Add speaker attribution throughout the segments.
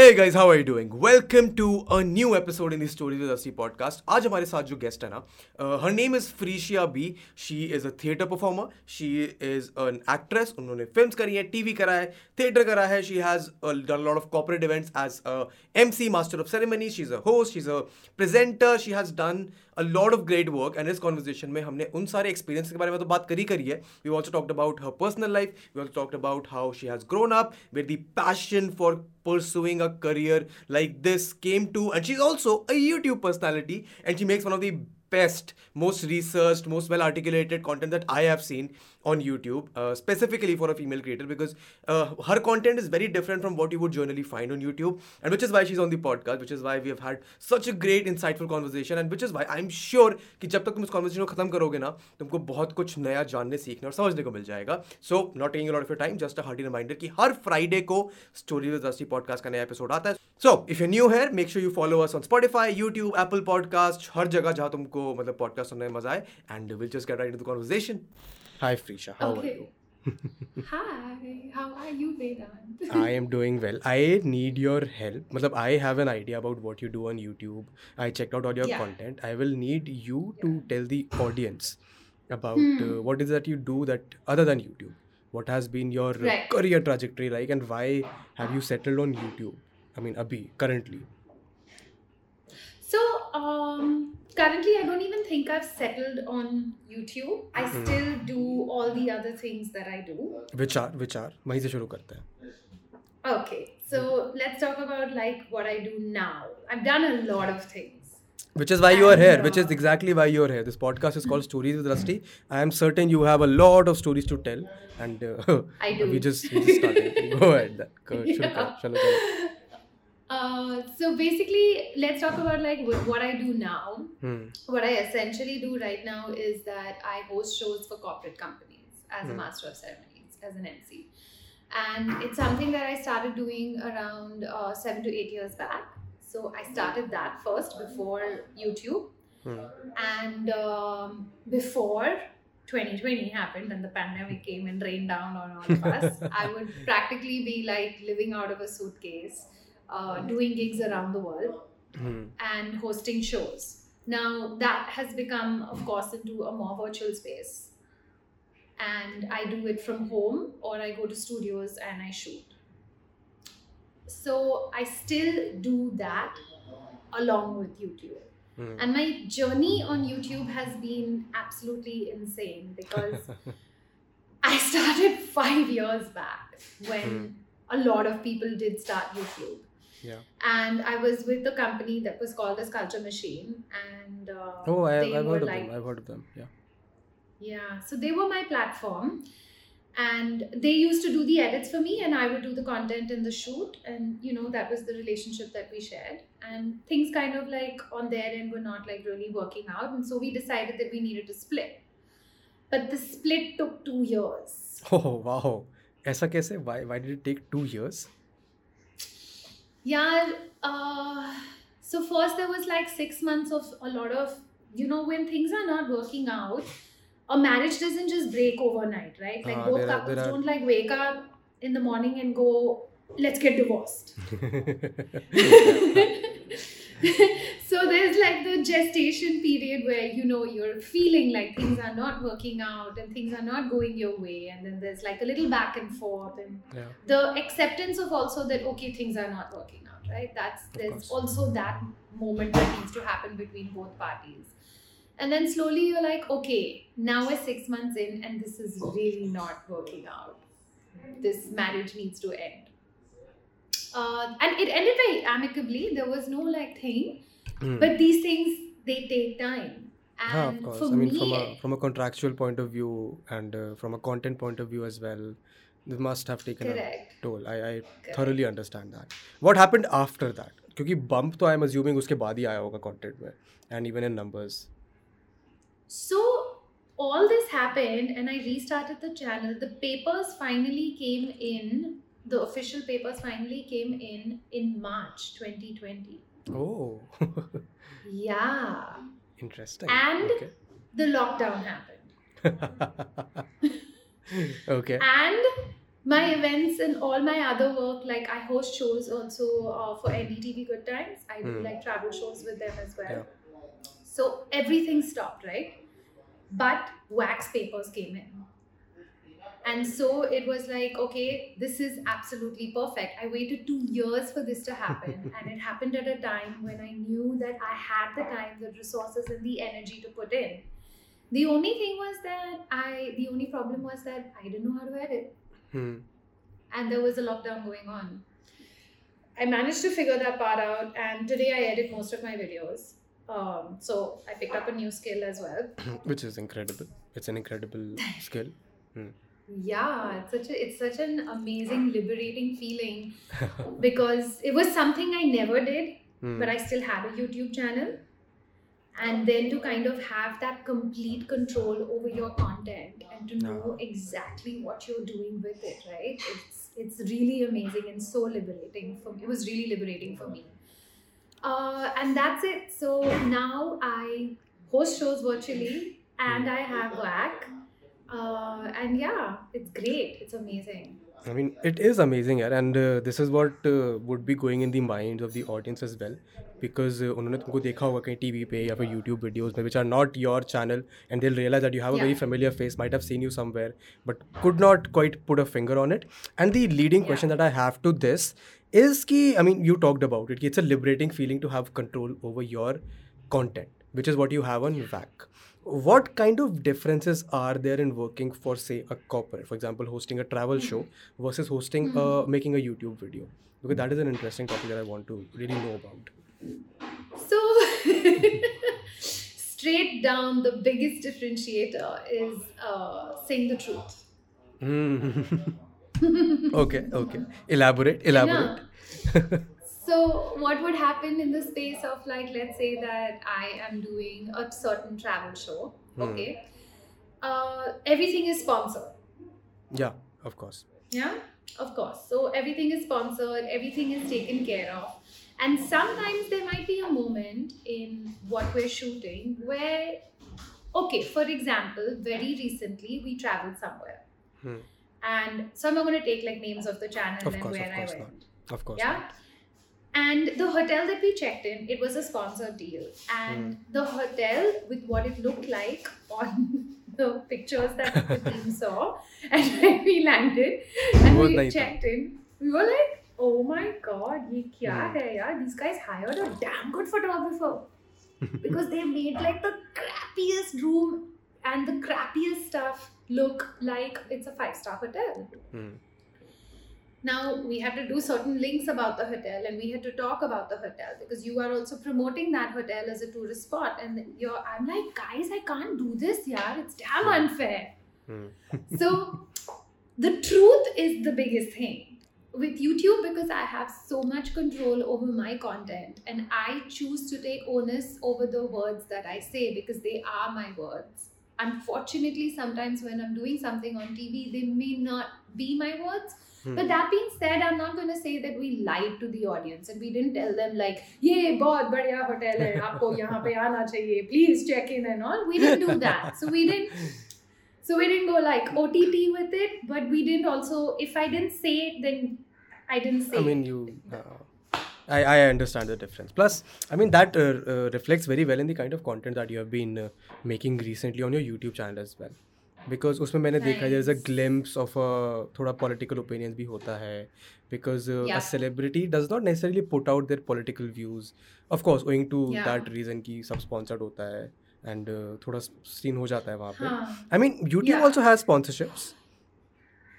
Speaker 1: Hey guys, how are you doing? Welcome to a new episode in the Stories with Asi podcast. आज हमारे साथ जो guest है ना her name is Frisha B she is a theatre performer she is an actress उन्होंने films करी है TV करा है थिएटर करा है. She has lot of corporate events as M C master of ceremony she is a host she is a presenter she has done a lot of great work and इस conversation में हमने उन सारे experience के बारे में तो बात करी करी है we also talked about her personal life we also talked about how she has grown up with the passion for pursuing a career like this came to and she's also a YouTube personality and she makes one of the best, most researched, most well articulated content that I have seen On YouTube, uh, specifically for a female creator, because uh, her content is very different from what you would generally find on YouTube, and which is why she's on the podcast, which is why we have had such a great, insightful conversation, and which is why I'm sure कि जब तक तुम इस conversation को खत्म करोगे ना तुमको बहुत कुछ नया जानने सीखने और समझने को मिल जाएगा so not taking lot of your time just a hearty reminder कि हर फ्राइडे को स्टोरी विद रस्टी पॉडकास्ट का नया एपिसोड आता है सो इफ़ यू न्यू है make sure you follow us on Spotify YouTube Apple podcast हर जगह जहाँ तुमको मतलब पॉडकास्ट सुनने मज़ा आए and will just get right into the Hi, Freishia. How okay. are you?
Speaker 2: Hi, how are you, Vedant?
Speaker 1: I am doing well. I need your help. Matlab, I have an idea about what you do on YouTube. I checked out all your
Speaker 2: yeah.
Speaker 1: content. I will need you yeah. to tell the audience about uh,
Speaker 2: hmm.
Speaker 1: uh, what is that you do that other than YouTube. What has been your
Speaker 2: right.
Speaker 1: career trajectory like, and why have you settled on YouTube? I mean, Abhi, currently.
Speaker 2: So, um, currently i don't even think i've settled on youtube. I
Speaker 1: mm.
Speaker 2: still do all the other things that i do.
Speaker 1: Which are which are? wahi se shuru karte hain
Speaker 2: okay so let's talk about like what i do now. I've done a lot of things.
Speaker 1: Which is why you are here uh, which is exactly why you are here. This podcast is called stories with rusty. I am certain you have a lot of stories to tell. And uh,
Speaker 2: I do.
Speaker 1: we just, we just started. Go ahead. Yeah. chalo, chalo.
Speaker 2: Uh, so basically, let's talk about like wh- what I do now.
Speaker 1: Hmm.
Speaker 2: What I essentially do right now is that I host shows for corporate companies as a
Speaker 1: Hmm.
Speaker 2: master of ceremonies, as an MC. And it's something that I started doing around uh, seven to eight years back. So I started that first before YouTube.
Speaker 1: Hmm.
Speaker 2: And um, before 2020 happened and the pandemic came and rained down on all of us, I would practically be like living out of a suitcase, uh, doing gigs around the world
Speaker 1: Hmm.
Speaker 2: and hosting shows. Now that has become, of course, into a more virtual space. And I do it from home or I go to studios and I shoot. So I still do that along with YouTube.
Speaker 1: Hmm.
Speaker 2: And my journey on YouTube has been absolutely insane because I started five years back when a lot of people did start YouTube.
Speaker 1: Yeah.
Speaker 2: And I was with a company that was called as Culture Machine, and uh,
Speaker 1: Oh, I,
Speaker 2: they
Speaker 1: I've
Speaker 2: were
Speaker 1: heard of
Speaker 2: like,
Speaker 1: them. I've heard of them. Yeah.
Speaker 2: yeah, so they were my platform, and they used to do the edits for me, and I would do the content and the shoot, and you know that was the relationship that we shared. And things kind of like on their end were not like really working out, and so we decided that we needed to split. But the split took two years.
Speaker 1: Oh wow. ऐसा कैसे? Why why did it take two years?
Speaker 2: Yeah. Uh, so first there was like six months of a lot of you know when things are not working out, a marriage doesn't just break overnight, right? Like
Speaker 1: Ah,
Speaker 2: both
Speaker 1: are-
Speaker 2: couples
Speaker 1: are-
Speaker 2: don't like wake up in the morning and go, let's get divorced. so there's like the gestation period where you know you're feeling like things are not working out and things are not going your way, and then there's like a little back and forth and
Speaker 1: yeah.
Speaker 2: the acceptance of also that okay things are not working out right that's there's
Speaker 1: course.
Speaker 2: also that moment that needs to happen between both parties and then slowly you're like okay now we're six months in and this is really not working out this marriage needs to end uh, and it ended very amicably there was no like thing
Speaker 1: Hmm.
Speaker 2: but these things they take time and
Speaker 1: Yeah, of course.
Speaker 2: for
Speaker 1: I mean,
Speaker 2: me
Speaker 1: from a from a contractual point of view and uh, from a content point of view as well, this must have taken
Speaker 2: correct
Speaker 1: a toll. I, I thoroughly understand that. What happened after that? क्योंकि bump तो I'm assuming उसके बाद ही आया होगा content में and even in numbers.
Speaker 2: So all this happened, and I restarted the channel. The papers finally came in. the official papers finally came in in March 2020.
Speaker 1: Oh,
Speaker 2: Yeah,
Speaker 1: interesting.
Speaker 2: And-
Speaker 1: okay.
Speaker 2: the lockdown happened,
Speaker 1: okay.
Speaker 2: and my events and all my other work, like I host shows also uh, for NDTV Good Times. I do
Speaker 1: Hmm.
Speaker 2: like travel shows with them as well.
Speaker 1: Yeah.
Speaker 2: So everything stopped, right? But wax papers came in. And so it was like, okay, this is absolutely perfect. I waited two years for this to happen. and it happened at a time when I knew that I had the time, the resources, and the energy to put in. The only thing was that I, the only problem was that I didn't know how to edit.
Speaker 1: Hmm.
Speaker 2: And there was a lockdown going on. I managed to figure that part out. And today I edit most of my videos. Um, so I picked up a new skill as well.
Speaker 1: Which is incredible. It's an incredible skill.
Speaker 2: Yeah, it's such a it's such an amazing, liberating feeling because it was something I never did,
Speaker 1: Hmm.
Speaker 2: but I still had a YouTube channel. And then to kind of have that complete control over your content and to know exactly what you're doing with it, right? It's it's really amazing and so liberating for me. It was really liberating for me. Uh, and that's it. So now I host shows virtually and I have WAC. Uh, and yeah, it's great. It's amazing.
Speaker 1: I mean, it is amazing, यार, and uh, this is what uh, would be going in the minds of the audience as well, because uh, उन्होंने तुमको देखा होगा कहीं TV पे या फिर YouTube videos में, which are not your channel, and they'll realize that you have a very
Speaker 2: Yeah.
Speaker 1: familiar face, might have seen you somewhere, but could not quite put a finger on it. And the leading question that I have to this is कि I mean, you talked about it. कि It's a liberating feeling to have control over your content, which is what you have on VAC. What kind of differences are there in working for, say, a corporate, for example, hosting a travel show versus hosting, a, making a YouTube video? Because that is an interesting topic that I want to really know about.
Speaker 2: So, straight down, the biggest differentiator is uh, saying the truth.
Speaker 1: Hmm. okay, okay. Elaborate, elaborate.
Speaker 2: So, what would happen in the space of, like, let's say that I am doing a certain travel show,
Speaker 1: Hmm.
Speaker 2: okay? Uh, everything is sponsored.
Speaker 1: yeah, of course.
Speaker 2: Yeah, of course. So everything is sponsored, everything is taken care of. And sometimes there might be a moment in what we're shooting where, okay, for example, very recently we traveled somewhere.
Speaker 1: Hmm.
Speaker 2: And so I'm not going to take like names of the channel
Speaker 1: Of
Speaker 2: and
Speaker 1: course,
Speaker 2: where
Speaker 1: of course
Speaker 2: I
Speaker 1: not.
Speaker 2: went.
Speaker 1: Of course.
Speaker 2: Yeah.
Speaker 1: not.
Speaker 2: And the hotel that we checked in, it was a sponsor deal. And
Speaker 1: mm.
Speaker 2: the hotel, with what it looked like on the pictures that the team saw, and when we landed and we checked in, we were like, oh my god, ye kya
Speaker 1: mm.
Speaker 2: hai yaar? These guys hired a damn good photographer. because they made like the crappiest room and the crappiest stuff look like it's a five star hotel.
Speaker 1: Mm.
Speaker 2: Now we had to do certain links about the hotel and we had to talk about the hotel because you are also promoting that hotel as a tourist spot. And you're I'm like, guys, I can't do this, yeah. It's damn unfair.
Speaker 1: Hmm.
Speaker 2: So the truth is the biggest thing. With YouTube, because I have so much control over my content and I choose to take onus over the words that I say because they are my words. Unfortunately, sometimes when I'm doing something on TV, they may not be my words.
Speaker 1: Hmm.
Speaker 2: But that being said, I'm not going to say that we lied to the audience and we didn't tell them like, yeah, bahut badhiya hotel hai, aapko yahan pe aana chahiye, please check in and all." We didn't do that. So we didn't so we didn't go like OTT with it, but we didn't also if I didn't say it then I didn't say
Speaker 1: I mean you uh, I, I understand the difference. Plus, I mean, that uh, uh, reflects very well in the kind of content that you have been uh, making recently on your YouTube channel as well. Because उसमें मैंने देखा there is a glimpse of थोड़ा political opinion भी होता है because a celebrity does not necessarily put out their political views of course owing to that reason की सब sponsored होता है एंड uh, थोड़ा सीन हो जाता है वहाँ पे I mean YouTube also has sponsorships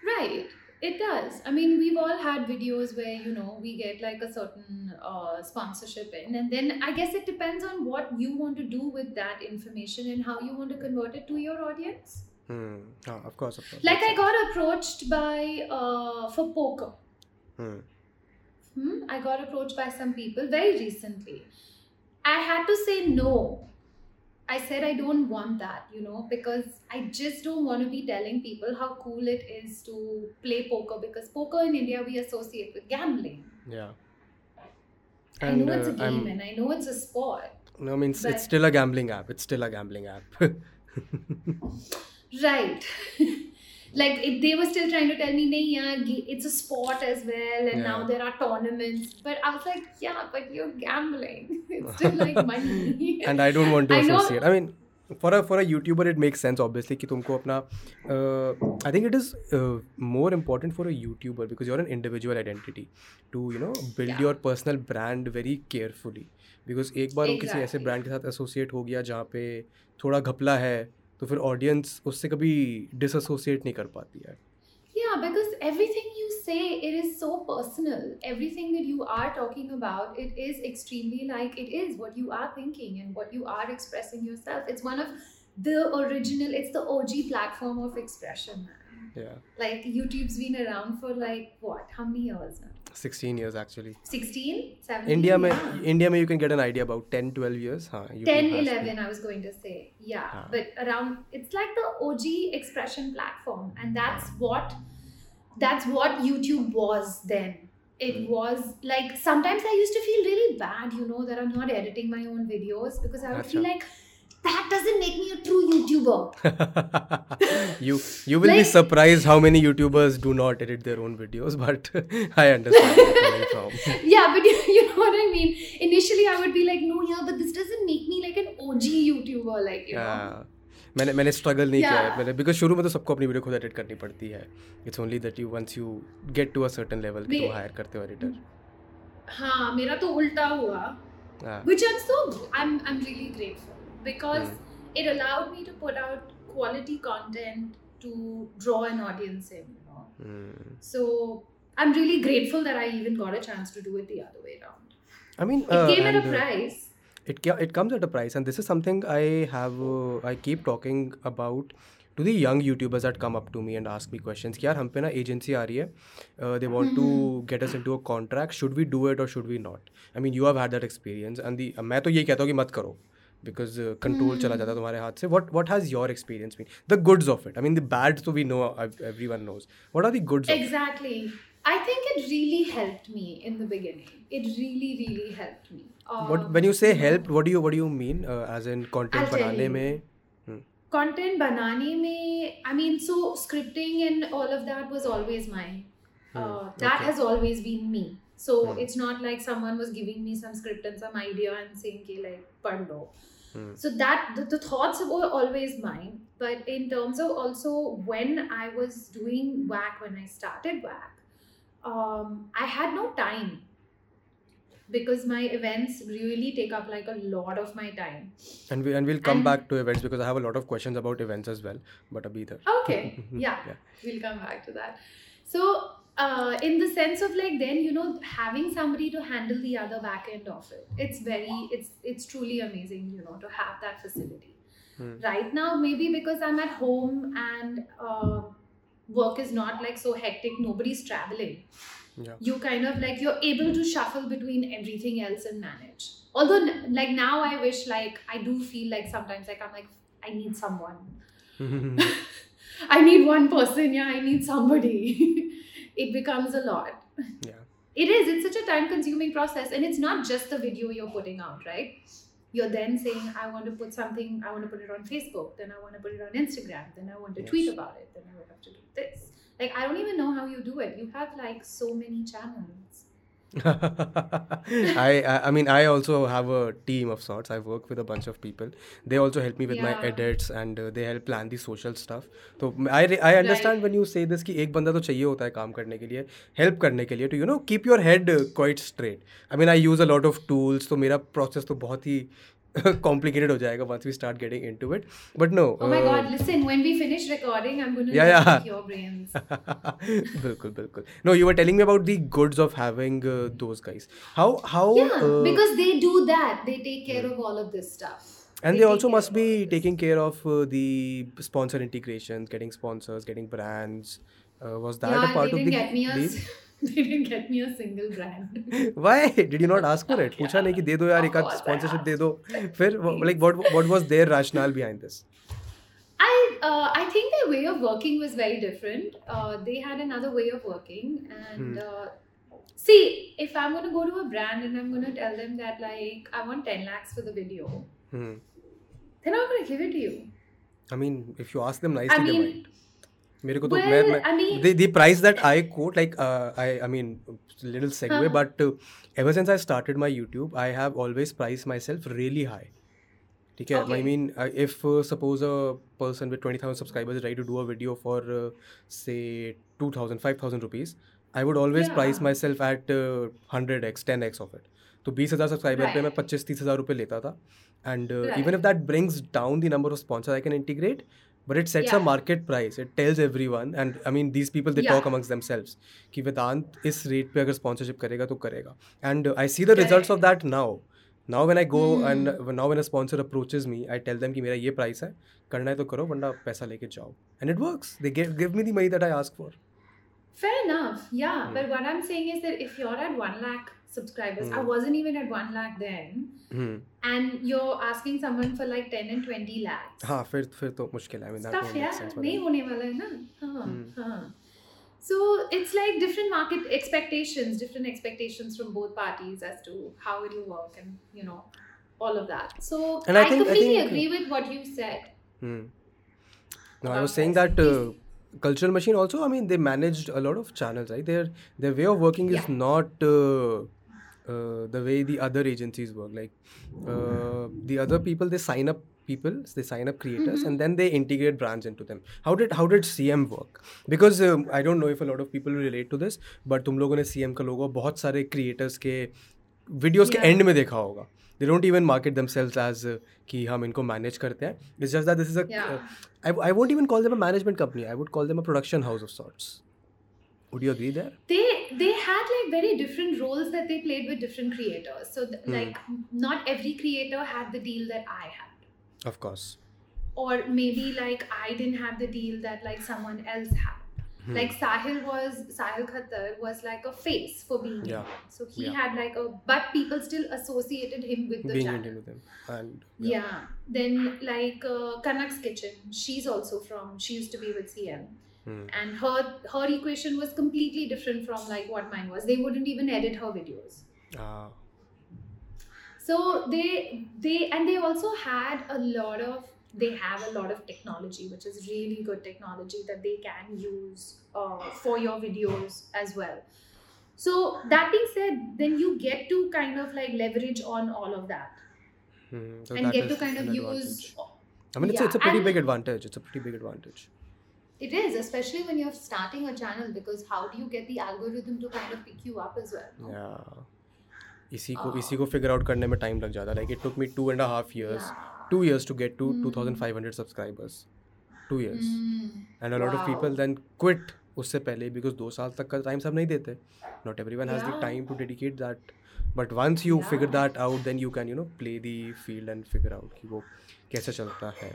Speaker 2: right It does. I mean, we've all had videos where, you know, we get like a certain uh, sponsorship in, and then I guess it depends on what you want to do with that information and how you want to convert it to your audience.
Speaker 1: Hmm. ah, of course of course
Speaker 2: Like,
Speaker 1: makes
Speaker 2: I got approached by, uh, for poker.
Speaker 1: sense. Hmm.
Speaker 2: Hmm? I got approached by some people very recently. I had to say no. I said I don't want that, you know, because I just don't want to be telling people how cool it is to play poker because poker in India we associate with gambling.
Speaker 1: yeah
Speaker 2: I know it's a
Speaker 1: uh,
Speaker 2: game
Speaker 1: I'm-
Speaker 2: and I know it's a sport.
Speaker 1: No, I mean it's, it's still a gambling app. It's still a gambling app.
Speaker 2: Right. like it, they were still trying to tell me nahi yaar, it's a sport as well and
Speaker 1: Yeah.
Speaker 2: now there are tournaments but i was like yeah but you're gambling it's still like money
Speaker 1: and I don't want to
Speaker 2: I
Speaker 1: associate know- I mean, for a for a YouTuber, it makes sense obviously कि तुमको अपना uh, I think it is uh, more important for a YouTuber because you're an individual identity to you know build
Speaker 2: Yeah.
Speaker 1: your personal brand very carefully because एक बार वो किसी ऐसे
Speaker 2: Exactly.
Speaker 1: Brand के साथ associate हो गया जहाँ पे थोड़ा घपला है तो फिर ऑडियंस उससे कभी डिसएसोसिएट नहीं कर पाती है
Speaker 2: Yeah, because everything you say, it is so personal. Everything that you are talking about, it is extremely like it is what you are thinking and what you are expressing yourself. It's one of the original, it's the OG platform of expression. man.
Speaker 1: yeah
Speaker 2: Like YouTube's been around for like what? How many years now?
Speaker 1: 16 years actually.
Speaker 2: 16 17
Speaker 1: india
Speaker 2: yeah.
Speaker 1: india mein you can get an idea about 10 12 years huh,
Speaker 2: 10 11 i was going to say yeah.
Speaker 1: Huh.
Speaker 2: but around it's like the og expression platform and that's what that's what youtube was then. It
Speaker 1: hmm.
Speaker 2: was like sometimes i used to feel really bad you know that i'm not editing my own videos because i would feel like that doesn't make me a true youtuber
Speaker 1: you you will be
Speaker 2: Like-
Speaker 1: surprised how many YouTubers do not edit their own videos, but I understand where you're coming from.
Speaker 2: yeah but you, you know what i mean initially i would be like no yeah but this doesn't make me like an og youtuber like you know
Speaker 1: Yeah. मैंने मैंने struggle नहीं किया है
Speaker 2: Yeah.
Speaker 1: मैंने because शुरू में तो सबको अपनी वीडियो खुद एडिट करनी पड़ती है it's only that you once you get to a certain level कि तुम
Speaker 2: Me-
Speaker 1: हायर करते हो एडिटर
Speaker 2: हाँ मेरा तो उल्टा हुआ which I'm so I'm I'm really grateful because it allowed me to put out quality content to draw an audience in. You know,
Speaker 1: Hmm.
Speaker 2: so I'm really grateful that I even got a chance to do it the other way around.
Speaker 1: I mean
Speaker 2: It
Speaker 1: uh,
Speaker 2: came at a
Speaker 1: and, uh,
Speaker 2: price.
Speaker 1: it ca- it comes at a price and this is something i have uh, i keep talking about to the young youtubers that come up to me and ask me questions कि यार हम पे ना agency आ रही है they want to get us into a contract should we do it और should we not I mean you have had that experience and the मैं तो ये कहता हूँ कि मत करो बिकॉज़ कंट्रोल चला जाता है तुम्हारे हाथ से what what has your experience mean the goods of it I mean the bad तो we know every one knows what are the goods
Speaker 2: of I think it really helped me in the beginning. It really, really helped me.
Speaker 1: Um, What
Speaker 2: Um,
Speaker 1: when you say help, what do you what do you mean? Uh, as in content
Speaker 2: I'll
Speaker 1: बनाने
Speaker 2: you.
Speaker 1: में
Speaker 2: content banane mein i mean so scripting and all of that was always mine uh,
Speaker 1: Hmm,
Speaker 2: that
Speaker 1: okay.
Speaker 2: has always been me so
Speaker 1: Hmm.
Speaker 2: it's not like someone was giving me some script and some idea and saying ki like pad lo
Speaker 1: Hmm.
Speaker 2: so that the, the thoughts were always mine but in terms of also when i was doing whack when i started whack um, i had no time because my events really take up like a lot of my time
Speaker 1: and we and we'll come
Speaker 2: And-
Speaker 1: back to events because I have a lot of questions about events as well. But abhi idhar.
Speaker 2: Okay, yeah,
Speaker 1: Yeah.
Speaker 2: we'll come back to that. So, uh, in the sense of like then you know having somebody to handle the other back end of it, it's very it's it's truly amazing you know to have that facility.
Speaker 1: Hmm.
Speaker 2: Right now, maybe because I'm at home and uh, work is not like so hectic, nobody's traveling.
Speaker 1: Yeah.
Speaker 2: You kind of like you're able to shuffle between everything else and manage. Although, like now, I wish like I do feel like sometimes like I'm like I need someone. I need one person, yeah, I need somebody. it becomes a lot.
Speaker 1: Yeah.
Speaker 2: It is, it's such a time consuming process. And it's not just the video you're putting out, right? You're then saying, I want to put something, I want to put it on Facebook, then I want to put it on Instagram, then I want to tweet about it, then I would have to do this. Like, I don't even know how you do it. You have like so many channels.
Speaker 1: I, I I mean I also have a team of sorts. I work with a bunch of people. They also help me with my
Speaker 2: Yeah.
Speaker 1: edits and uh, they help plan the social stuff. So I re- I understand
Speaker 2: Right.
Speaker 1: when you say this कि एक बंदा तो चाहिए होता है काम करने के लिए help करने के लिए to you know keep your head uh, quite straight. I mean I use a lot of tools तो मेरा process तो बहुत ही complicated हो जाएगा once we start getting into it. But no.
Speaker 2: Oh my
Speaker 1: uh,
Speaker 2: god, listen, when we finish recording, I'm going to
Speaker 1: Yeah, yeah.
Speaker 2: your brains.
Speaker 1: बिल्कुल बिल्कुल no you were telling me about the goods of having uh, those guys how how
Speaker 2: Yeah,
Speaker 1: uh,
Speaker 2: because they do that. They take care yeah. of all of this stuff.
Speaker 1: and
Speaker 2: They
Speaker 1: they also must be
Speaker 2: of
Speaker 1: taking care of uh, the sponsor integrations getting sponsors getting brands uh, was that
Speaker 2: yeah,
Speaker 1: a part
Speaker 2: they
Speaker 1: of
Speaker 2: didn't
Speaker 1: the
Speaker 2: get me? they didn't get me a single brand.
Speaker 1: Why did you not ask for it? Pucha nahi ki
Speaker 2: de do ek
Speaker 1: sponsorship
Speaker 2: de
Speaker 1: do.
Speaker 2: Fir
Speaker 1: like what what was their rationale behind this?
Speaker 2: I uh, I think their way of working was very different. Uh, they had another way of working and hmm. uh, see if I'm going to go to a brand and I'm going to tell them that like I want 10 lakhs for the video.
Speaker 1: Hmm.
Speaker 2: They're not going to give it to you.
Speaker 1: I mean, if you ask them nicely, I
Speaker 2: mean, they
Speaker 1: might मेरे को तो मैं मैं the price that I quote like I I mean little segue but ever since I started my YouTube I have always price myself really high ठीक है? I mean if suppose a person with 20000 subscribers try to do a video for say two thousand five thousand rupees I would always price myself at 100x 10x of it तो बीस हज़ार subscriber पर मैं पच्चीस तीस हज़ार रुपये लेता था।
Speaker 2: And
Speaker 1: even if that brings down the number of sponsor I can integrate but it sets
Speaker 2: yeah.
Speaker 1: a market price. It tells everyone and i mean these people they
Speaker 2: yeah.
Speaker 1: talk amongst themselves ki vedant is rate pe agar sponsorship karega to karega and uh, i see the results of that now. Now when i go mm. and now when a sponsor approaches me i tell them ki mera ye price hai karna hai to karo warna paisa leke jao and it works. They give, give me the money that i ask for
Speaker 2: fair enough. Yeah.
Speaker 1: Mm.
Speaker 2: but what i'm saying is that if you're at 1 lakh subscribers, I
Speaker 1: Hmm.
Speaker 2: wasn't even at one lakh then, and you're asking someone for like 10 and 20 lakhs.
Speaker 1: हाँ फिर फिर तो मुश्किल है I mean that
Speaker 2: Stuff,
Speaker 1: won't make
Speaker 2: yeah.
Speaker 1: sense for
Speaker 2: नहीं
Speaker 1: them.
Speaker 2: होने वाला है ना. हाँ,
Speaker 1: Hmm.
Speaker 2: हाँ. So it's like different market expectations, different expectations from both parties as to how it'll work, and you know, all of that. So
Speaker 1: And I
Speaker 2: I,
Speaker 1: think- I
Speaker 2: completely
Speaker 1: think-
Speaker 2: agree with what you said.
Speaker 1: Hmm. No, I
Speaker 2: about
Speaker 1: was saying
Speaker 2: price.
Speaker 1: that uh, cultural machine also. I mean, they managed a lot of channels, right? Their their way of working is
Speaker 2: Yeah.
Speaker 1: not uh, uh, the way the other agencies work. Like uh, the other people, they sign up people, they sign up creators,
Speaker 2: Mhm.
Speaker 1: and then they integrate brands into them. How did how did CM work? Because um, I don't know if a lot of people will relate to this, but तुम लोगों ने CM का लोगो बहुत सारे creators के videos के
Speaker 2: Yeah.
Speaker 1: end में देखा होगा. They don't even market themselves as uh, कि हम इनको manage करते हैं. It's just that this is a
Speaker 2: Yeah.
Speaker 1: uh, I, I won't even call them a management company. I would call them a production house of sorts. Would you agree there?
Speaker 2: they they had like very different roles that they played with different creators so th-
Speaker 1: Hmm.
Speaker 2: like not every creator had the deal that i had
Speaker 1: Of course.
Speaker 2: or maybe like i didn't have the deal that like someone else had
Speaker 1: Hmm.
Speaker 2: like sahil was sahil khattar was like a face for being
Speaker 1: Yeah.
Speaker 2: So he
Speaker 1: Yeah.
Speaker 2: had like a but people still associated him with the
Speaker 1: being
Speaker 2: channel
Speaker 1: with them. And
Speaker 2: yeah. then like uh, kanak's kitchen she's also from she used to be with cm
Speaker 1: Hmm.
Speaker 2: and her her equation was completely different from like what mine was they wouldn't even edit her videos
Speaker 1: Ah.
Speaker 2: so they they and they also had a lot of they have a lot of technology which is really good technology that they can use uh, for your videos as well so that being said then you get to kind of like leverage on all of that
Speaker 1: Hmm. So
Speaker 2: and
Speaker 1: that
Speaker 2: get to kind of
Speaker 1: an
Speaker 2: use
Speaker 1: advantage. I mean, it's, a, it's a pretty
Speaker 2: and-
Speaker 1: big advantage. It's a pretty big advantage.
Speaker 2: It is especially when you're starting a channel because how do you get the algorithm to kind of pick you up as well no?
Speaker 1: Yeah. इसी को. इसी को figure out करने में time लग जाता like it took me two and half
Speaker 2: Yeah.
Speaker 1: Two years to get to
Speaker 2: Hmm.
Speaker 1: 2500 subscribers two years
Speaker 2: Mm.
Speaker 1: And a lot
Speaker 2: of
Speaker 1: people then quit उससे पहले बिकॉज़ दो साल तक का टाइम सब नहीं देते not every one
Speaker 2: has
Speaker 1: the time to dedicate that but once you
Speaker 2: figure
Speaker 1: that out then you can you know play the field and figure out कि वो कैसे चलता है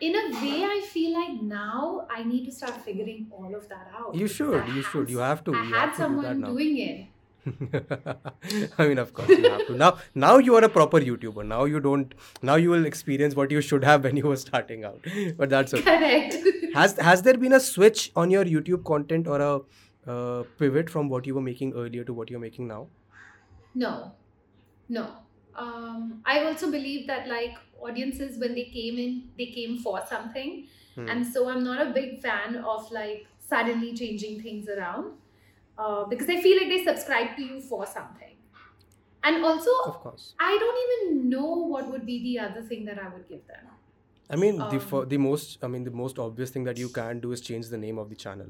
Speaker 2: in a way i feel like now i need to start figuring all of that out
Speaker 1: You should,
Speaker 2: I
Speaker 1: you should, you have to,
Speaker 2: i had
Speaker 1: to
Speaker 2: someone
Speaker 1: now.
Speaker 2: doing it
Speaker 1: I mean, of course, you have to. Now, now you are a proper YouTuber. Now you don't. Now you will experience what you should have when you were starting out. But that's okay.
Speaker 2: correct
Speaker 1: Has Has there been a switch on your YouTube content or a uh, pivot from what you were making earlier to what you're making now?
Speaker 2: no no um i also believe that like audiences when they came in they came for something
Speaker 1: Hmm.
Speaker 2: and so i'm not a big fan of like suddenly changing things around uh, because i feel like they subscribe to you for something and also
Speaker 1: Of course.
Speaker 2: i don't even know what would be the other thing that i would give them
Speaker 1: I mean, the
Speaker 2: Um,
Speaker 1: fir- the most I mean the most obvious thing that you can do is change the name of the channel,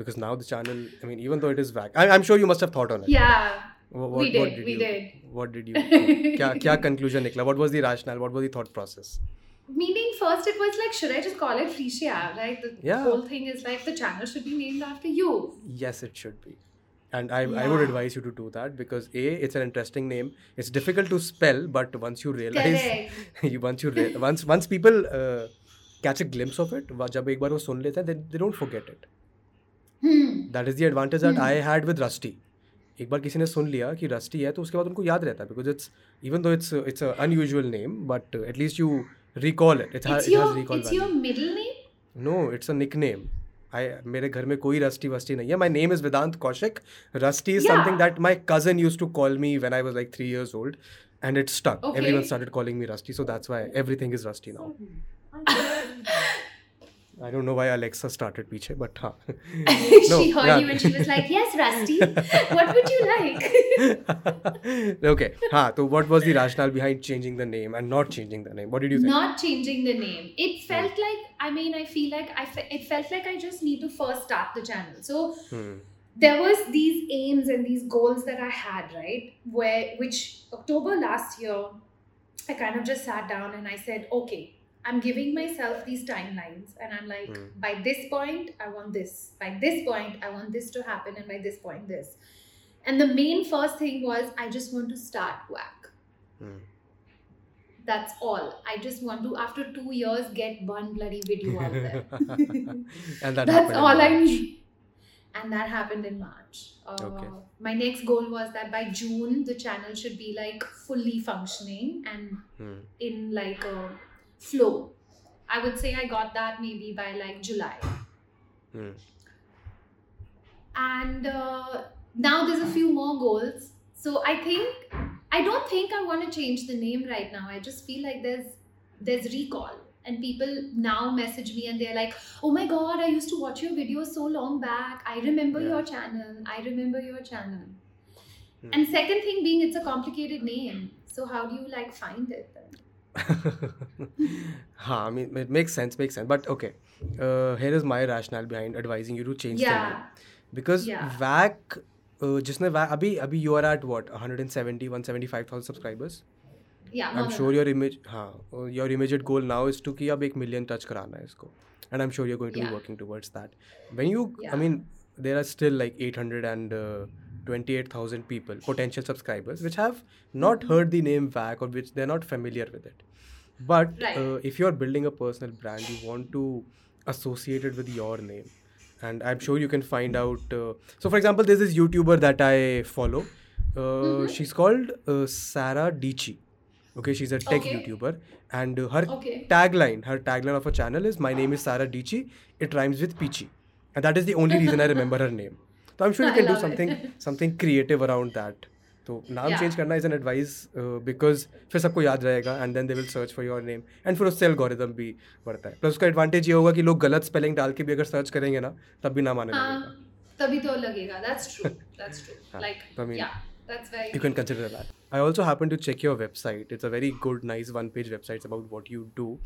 Speaker 1: because now the channel. I mean, even though it is vac, I, I'm sure you must have thought on it.
Speaker 2: yeah
Speaker 1: Wha-
Speaker 2: we did, What
Speaker 1: did
Speaker 2: we
Speaker 1: you,
Speaker 2: did.
Speaker 1: What did you? क्या क्या conclusion निकला? What was the rationale? What was the thought process?
Speaker 2: Meaning, first it was like, should I just call it Frisia? Right? The
Speaker 1: Yeah.
Speaker 2: whole thing is like the channel should be named after you.
Speaker 1: Yes, it should be. And I, yeah. I would advise you to do that because A, it's an interesting name. It's difficult to spell, but once you realize, you, once you re- once once people uh, catch a glimpse of it, जब एक बार वो सुन लेते हैं, they, they don't forget it.
Speaker 2: Hmm.
Speaker 1: That is the advantage that
Speaker 2: Hmm.
Speaker 1: I had with Rusty. एक बार किसी ने सुन लिया कि रस्टी है तो उसके बाद उनको याद रहता है because it's even though it's it's a unusual name but at least you recall it it
Speaker 2: It's
Speaker 1: has
Speaker 2: recall.
Speaker 1: No
Speaker 2: it's a nick name
Speaker 1: I मेरे घर में कोई रस्टी वस्टी नहीं है. My name is Vedant Kaushik
Speaker 2: Rusty
Speaker 1: is something that my cousin use to call me when I was like three years old and it stuck every
Speaker 2: one.
Speaker 1: Started calling me Rusty so that's why everything is Rusty now I don't know why Alexa started behind, but no,
Speaker 2: she heard
Speaker 1: yeah.
Speaker 2: you and she was like, "Yes, Rusty, what would you like?"
Speaker 1: okay, Ha. So, what was the rationale behind changing the name and not changing the name? What did you think?
Speaker 2: Not changing the name. It felt hmm. like I mean, I feel like I fe- it felt like I just need to first start the channel. So.
Speaker 1: Hmm
Speaker 2: there was these aims and these goals that i had right where which october last year i kind of just sat down and i said okay I'm giving myself these timelines, and I'm like,
Speaker 1: Hmm.
Speaker 2: by this point, I want this. By this point, I want this to happen, and by this point, this. And the main first thing was, I just want to start whack.
Speaker 1: Hmm.
Speaker 2: That's all. I just want to, after two years, get one bloody video out there.
Speaker 1: and that
Speaker 2: That's all I need. And that happened in March. Uh,
Speaker 1: Okay.
Speaker 2: My next goal was that by June, the channel should be like fully functioning and
Speaker 1: Hmm.
Speaker 2: in like a flow. I would say I got that maybe by like July.
Speaker 1: Hmm.
Speaker 2: And uh, now there's a few more goals. So I think I don't think I want to change the name right now. I just feel like there's there's recall. And people now message me and they're like, oh my god, I used to watch your videos so long back. I remember
Speaker 1: Yeah.
Speaker 2: your channel. I remember your channel.
Speaker 1: Hmm.
Speaker 2: And second thing being it's a complicated name. So how do you like find it then?
Speaker 1: हाँ, I mean, it makes sense, makes sense. But okay, uh, here is my rationale behind advising you to change the name.
Speaker 2: Yeah.
Speaker 1: Because
Speaker 2: Yeah.
Speaker 1: VAC, uh, जिसने VAC, अभी अभी you are at what 170, 175,000 subscribers.
Speaker 2: Yeah.
Speaker 1: I'm
Speaker 2: more
Speaker 1: sure
Speaker 2: than
Speaker 1: your image, हाँ, uh, your immediate goal now is to कि अब एक million touch कराना है इसको. And I'm sure you're going to be
Speaker 2: Yeah.
Speaker 1: working towards that. When you, I
Speaker 2: Yeah.
Speaker 1: mean, there are still like 828,000 people, potential subscribers, which have not
Speaker 2: Mm-hmm.
Speaker 1: heard the name VAC or which they're not familiar with it. But
Speaker 2: Right.
Speaker 1: uh, if you're building a personal brand, you want to associate it with your name. And I'm sure you can find out. Uh, so, for example, there's this YouTuber that I follow. Uh,
Speaker 2: Mhm.
Speaker 1: She's called uh, Sara Dietschy. Okay, she's a tech
Speaker 2: Okay.
Speaker 1: YouTuber, and her
Speaker 2: Okay.
Speaker 1: tagline, her tagline of her channel is "My name is Sara Dietschy. It rhymes with Peachy," and that is the only reason I remember her name. तो I am sure you can do something something creative around that तो नाम change करना is an advice because फिर सबको याद रहेगा and then they will search for your name and फिर उससे एल्गोरिदम भी बढ़ता है. प्लस उसका एडवांटेज ये होगा कि लोग गलत स्पेलिंग डाल के भी अगर सर्च करेंगे ना तब भी नाम आने लगेगा.
Speaker 2: तभी तो लगेगा. That's true that's true like yeah that's very
Speaker 1: you can consider that I also happened to check your website. It's a very good, nice one-page website it's about what you do.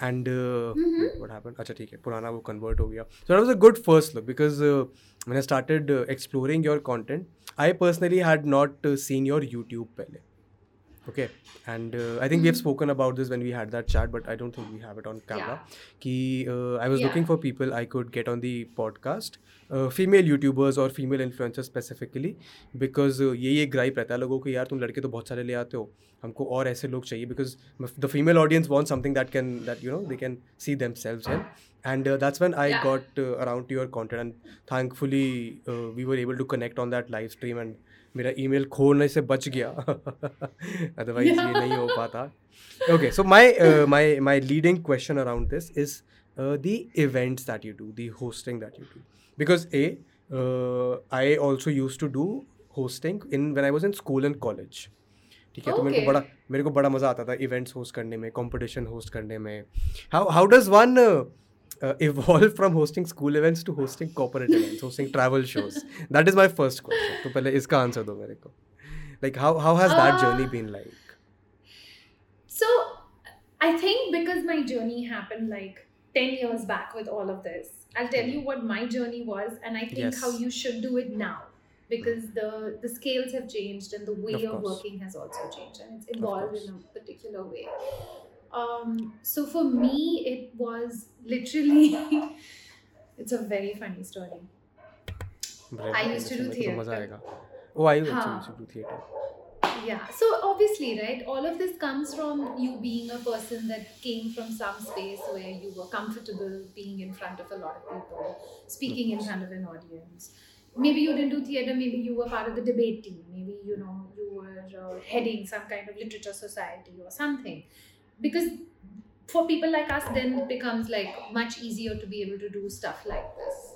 Speaker 1: And uh,
Speaker 2: mm-hmm.
Speaker 1: wait, what happened? Acha, theek hai. Convert ho gaya. So that was a good first look because uh, when I started uh, exploring your content, I personally had not uh, seen your YouTube pehle Okay, and uh, I think we have
Speaker 2: Mhm.
Speaker 1: spoken about this when we had that chat, but I don't think we have it on camera.
Speaker 2: Yeah.
Speaker 1: कि uh, I was
Speaker 2: Yeah.
Speaker 1: looking for people I could get on the podcast, uh, female YouTubers or female influencers specifically, because uh, ये ये gripe रहता है लोगों को यार तुम लड़के तो बहुत सारे ले आते हो हमको और ऐसे लोग चाहिए because the female audience wants something that can that you know they can see themselves in and uh, that's when I
Speaker 2: Yeah.
Speaker 1: got uh, around to your content and thankfully uh, we were able to connect on that live stream and मेरा email खोलने से बच गया। Otherwise ये नहीं हो पाता। Okay so my my my leading question around this is the events that you do the hosting that you do because a I also use to do hosting in when I was in school and college ठीक है तो मेरे को बड़ा मेरे को बड़ा मज़ा आता था इवेंट्स होस्ट करने में कॉम्पिटिशन होस्ट करने में। How how does one evolve from hosting school events to hosting corporate events hosting travel shows that is my first question तो पहले इसका आंसर दो मेरे को like how how has that
Speaker 2: Uh,
Speaker 1: journey been like
Speaker 2: So, I think because my journey happened like 10 years back with all of this, I'll tell you what my journey was, and I think
Speaker 1: Yes.
Speaker 2: how you should do it now because the the scales have changed and the way
Speaker 1: Of
Speaker 2: of,
Speaker 1: course.
Speaker 2: working has also changed and it's evolved
Speaker 1: course.
Speaker 2: in a particular way. Um, so for me, it was literally. it's a very funny story. I used to do
Speaker 1: theater. Oh, I used to do theater.
Speaker 2: Yeah. So obviously, right, all of this comes from you being a person that came from some space where you were comfortable being in front of a lot of people, speaking in front of an audience. Maybe you didn't do theater, maybe you were part of the debate team, maybe you know you were uh, heading some kind of literature society or something. Because for people like us, then it becomes like much easier to be able to do stuff like this.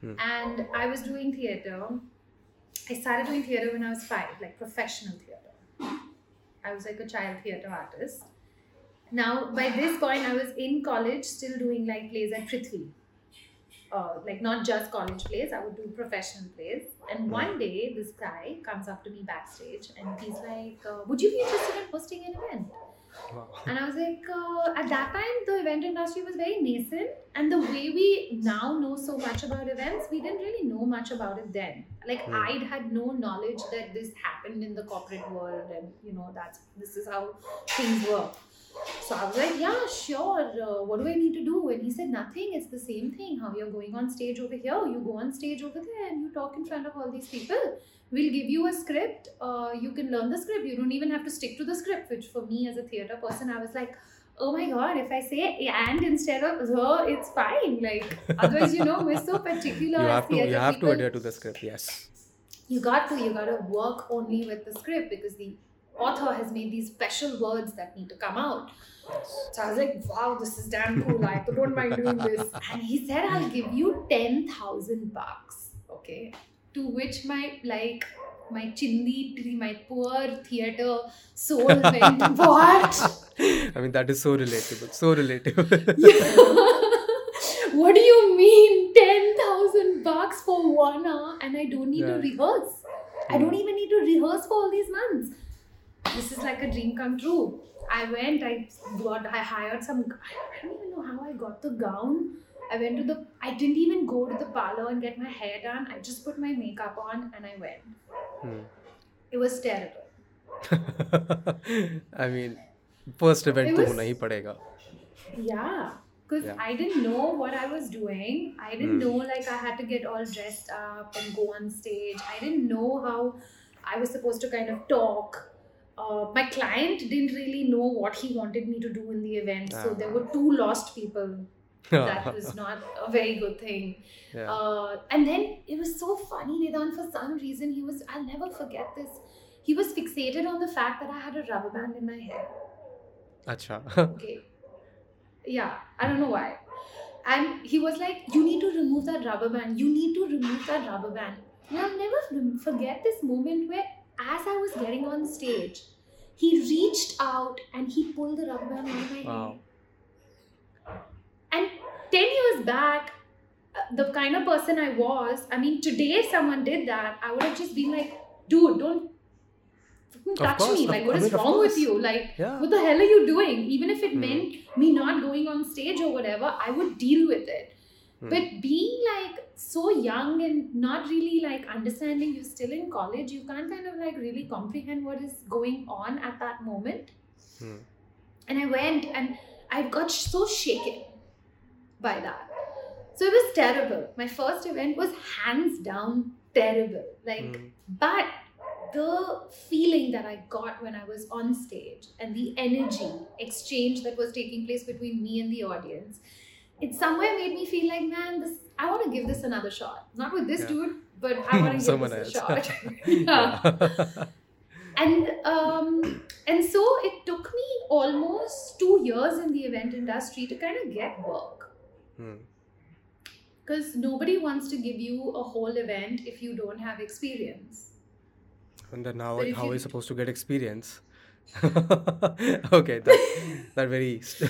Speaker 1: Hmm.
Speaker 2: And I was doing theatre. I started doing theatre when I was five, like professional theatre. I was like a child theatre artist. Now, by this point, I was in college, still doing like plays at Prithvi. Uh, like not just college plays, I would do professional plays. And one day, this guy comes up to me backstage and he's like, uh, "Would you be interested in hosting an event?"
Speaker 1: Wow.
Speaker 2: And I was like, uh, at that time, the event industry was very nascent, and the way we now know so much about events, we didn't really know much about it then. Like
Speaker 1: Hmm.
Speaker 2: I'd had no knowledge that this happened in the corporate world, and you know that's this is how things work. So I was like, yeah, sure. Uh, what do I need to do? And he said, nothing. It's the same thing. How you're going on stage over here, you go on stage over there, and you talk in front of all these people. We'll give you a script. Uh, you can learn the script. You don't even have to stick to the script. Which for me as a theater person, I was like, oh my god, if I say and instead of it's fine. Like otherwise, you know, we're so particular.
Speaker 1: You have to you have to adhere to the script. Yes.
Speaker 2: you got to you got to work only with the script because the author has made these special words that need to come out so i was like wow this is damn cool i don't mind doing this and he said i'll give you 10000 bucks okay to which my like my chindi tree my poor theater soul went what
Speaker 1: I mean that is so relatable. So relatable.
Speaker 2: what do you mean 10000 bucks for one hour and i don't need to rehearse I
Speaker 1: Hmm.
Speaker 2: don't even need to rehearse for all these months. This is like a dream come true. I went, I got, I hired some, I don't even know how I got the gown. I went to the. I didn't even go to the parlor and get my hair done. I just put my makeup on and I went.
Speaker 1: Hmm.
Speaker 2: It was terrible.
Speaker 1: I mean, first event
Speaker 2: was,
Speaker 1: to hona padega.
Speaker 2: Yeah, because
Speaker 1: yeah.
Speaker 2: I didn't know what I was doing. I didn't
Speaker 1: hmm.
Speaker 2: know like I had to get all dressed up and go on stage. I didn't know how I was supposed to kind of talk. Uh, my client didn't really know what he wanted me to do in the event, so ah. there were two lost people that was not a very good thing.
Speaker 1: Yeah.
Speaker 2: Uh, and then it was so funny, Nidan, for some reason, he was, I'll never forget this. He was fixated on the fact that I had a rubber band in my hair.
Speaker 1: Acha.
Speaker 2: okay. Yeah, I don't know why. And he was like, You need to remove that rubber band. You need to remove that rubber band. And I'll never forget this moment where, as I was getting on stage, he reached out and he pulled the rubber band out of my
Speaker 1: wow.
Speaker 2: hair. And 10 years back, uh, the kind of person I was, I mean, today if someone did that, I would have just been like, Dude, don't touch
Speaker 1: course,
Speaker 2: me. Like,
Speaker 1: I
Speaker 2: what is
Speaker 1: mean,
Speaker 2: wrong with you? Like,
Speaker 1: Yeah.
Speaker 2: what the hell are you doing? Even if it
Speaker 1: Hmm.
Speaker 2: meant me not going on stage or whatever, I would deal with it.
Speaker 1: Hmm.
Speaker 2: But being like so young and not really like understanding you're still in college, you can't kind of like really comprehend what is going on at that moment.
Speaker 1: Hmm.
Speaker 2: And I went and I got so shaken by that. So it was terrible. My first event was hands down terrible. Like,
Speaker 1: Hmm.
Speaker 2: but the feeling that I got when I was on stage and the energy exchange that was taking place between me and the audience, it somewhere made me feel like, man, this I want to give this another shot. Not with this
Speaker 1: Yeah.
Speaker 2: dude, but I want to give this a shot. yeah. And um, and so it took me almost two years in the event industry to kind of get work
Speaker 1: Hmm.
Speaker 2: because nobody wants to give you a whole event if you don't have experience.
Speaker 1: And then how, how
Speaker 2: you-
Speaker 1: are you supposed to get experience? okay, that, that very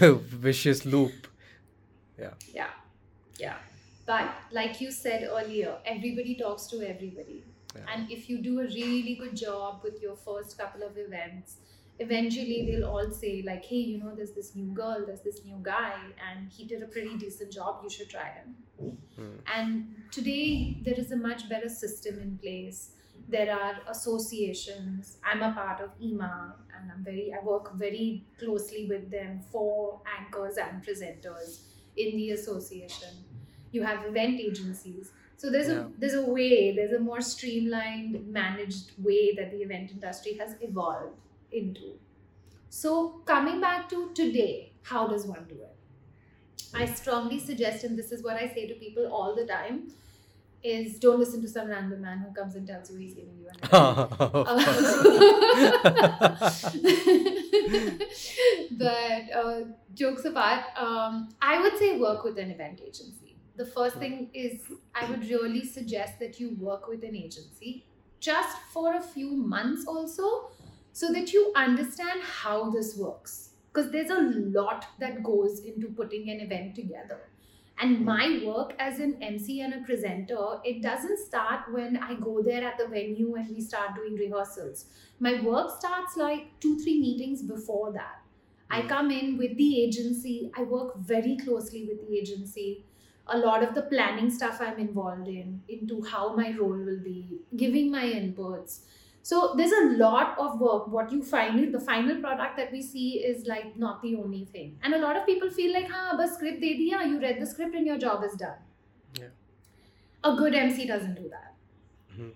Speaker 1: vicious loop.
Speaker 2: Yeah. Yeah, yeah. But like you said earlier, everybody talks to everybody.
Speaker 1: Yeah.
Speaker 2: And if you do a really good job with your first couple of events, eventually they'll all say, like, hey, you know, there's this new girl, there's this new guy, and he did a pretty decent job, you should try him.
Speaker 1: Hmm.
Speaker 2: And today there is a much better system in place. There are associations. I'm a part of EMA and I'm very I work very closely with them for anchors and presenters in the association. You have event agencies. So there's
Speaker 1: Yeah.
Speaker 2: a there's a way, there's a more streamlined, managed way that the event industry has evolved into. So coming back to today, how does one do it? I strongly suggest, and this is what I say to people all the time, is don't listen to some random man who comes and tells you he's giving you an but uh, jokes apart, um, I would say work with an event agency. The first thing is I would really suggest that you work with an agency just for a few months also so that you understand how this works. because there's a lot that goes into putting an event together. And my work as an MC and a presenter, it doesn't start when I go there at the venue and we start doing rehearsals. My work starts like two, three meetings before that. I
Speaker 1: Mm.
Speaker 2: come in with the agency, I work very closely with the agency. A lot of the planning stuff I'm involved in, into how my role will be, giving my inputs. So there's a lot of work. What you find, the final product that we see is like not the only thing. And a lot of people feel like, ha, bas script de diya, you read the script and your job is done.
Speaker 1: Yeah.
Speaker 2: A good MC doesn't do that.
Speaker 1: Mhm.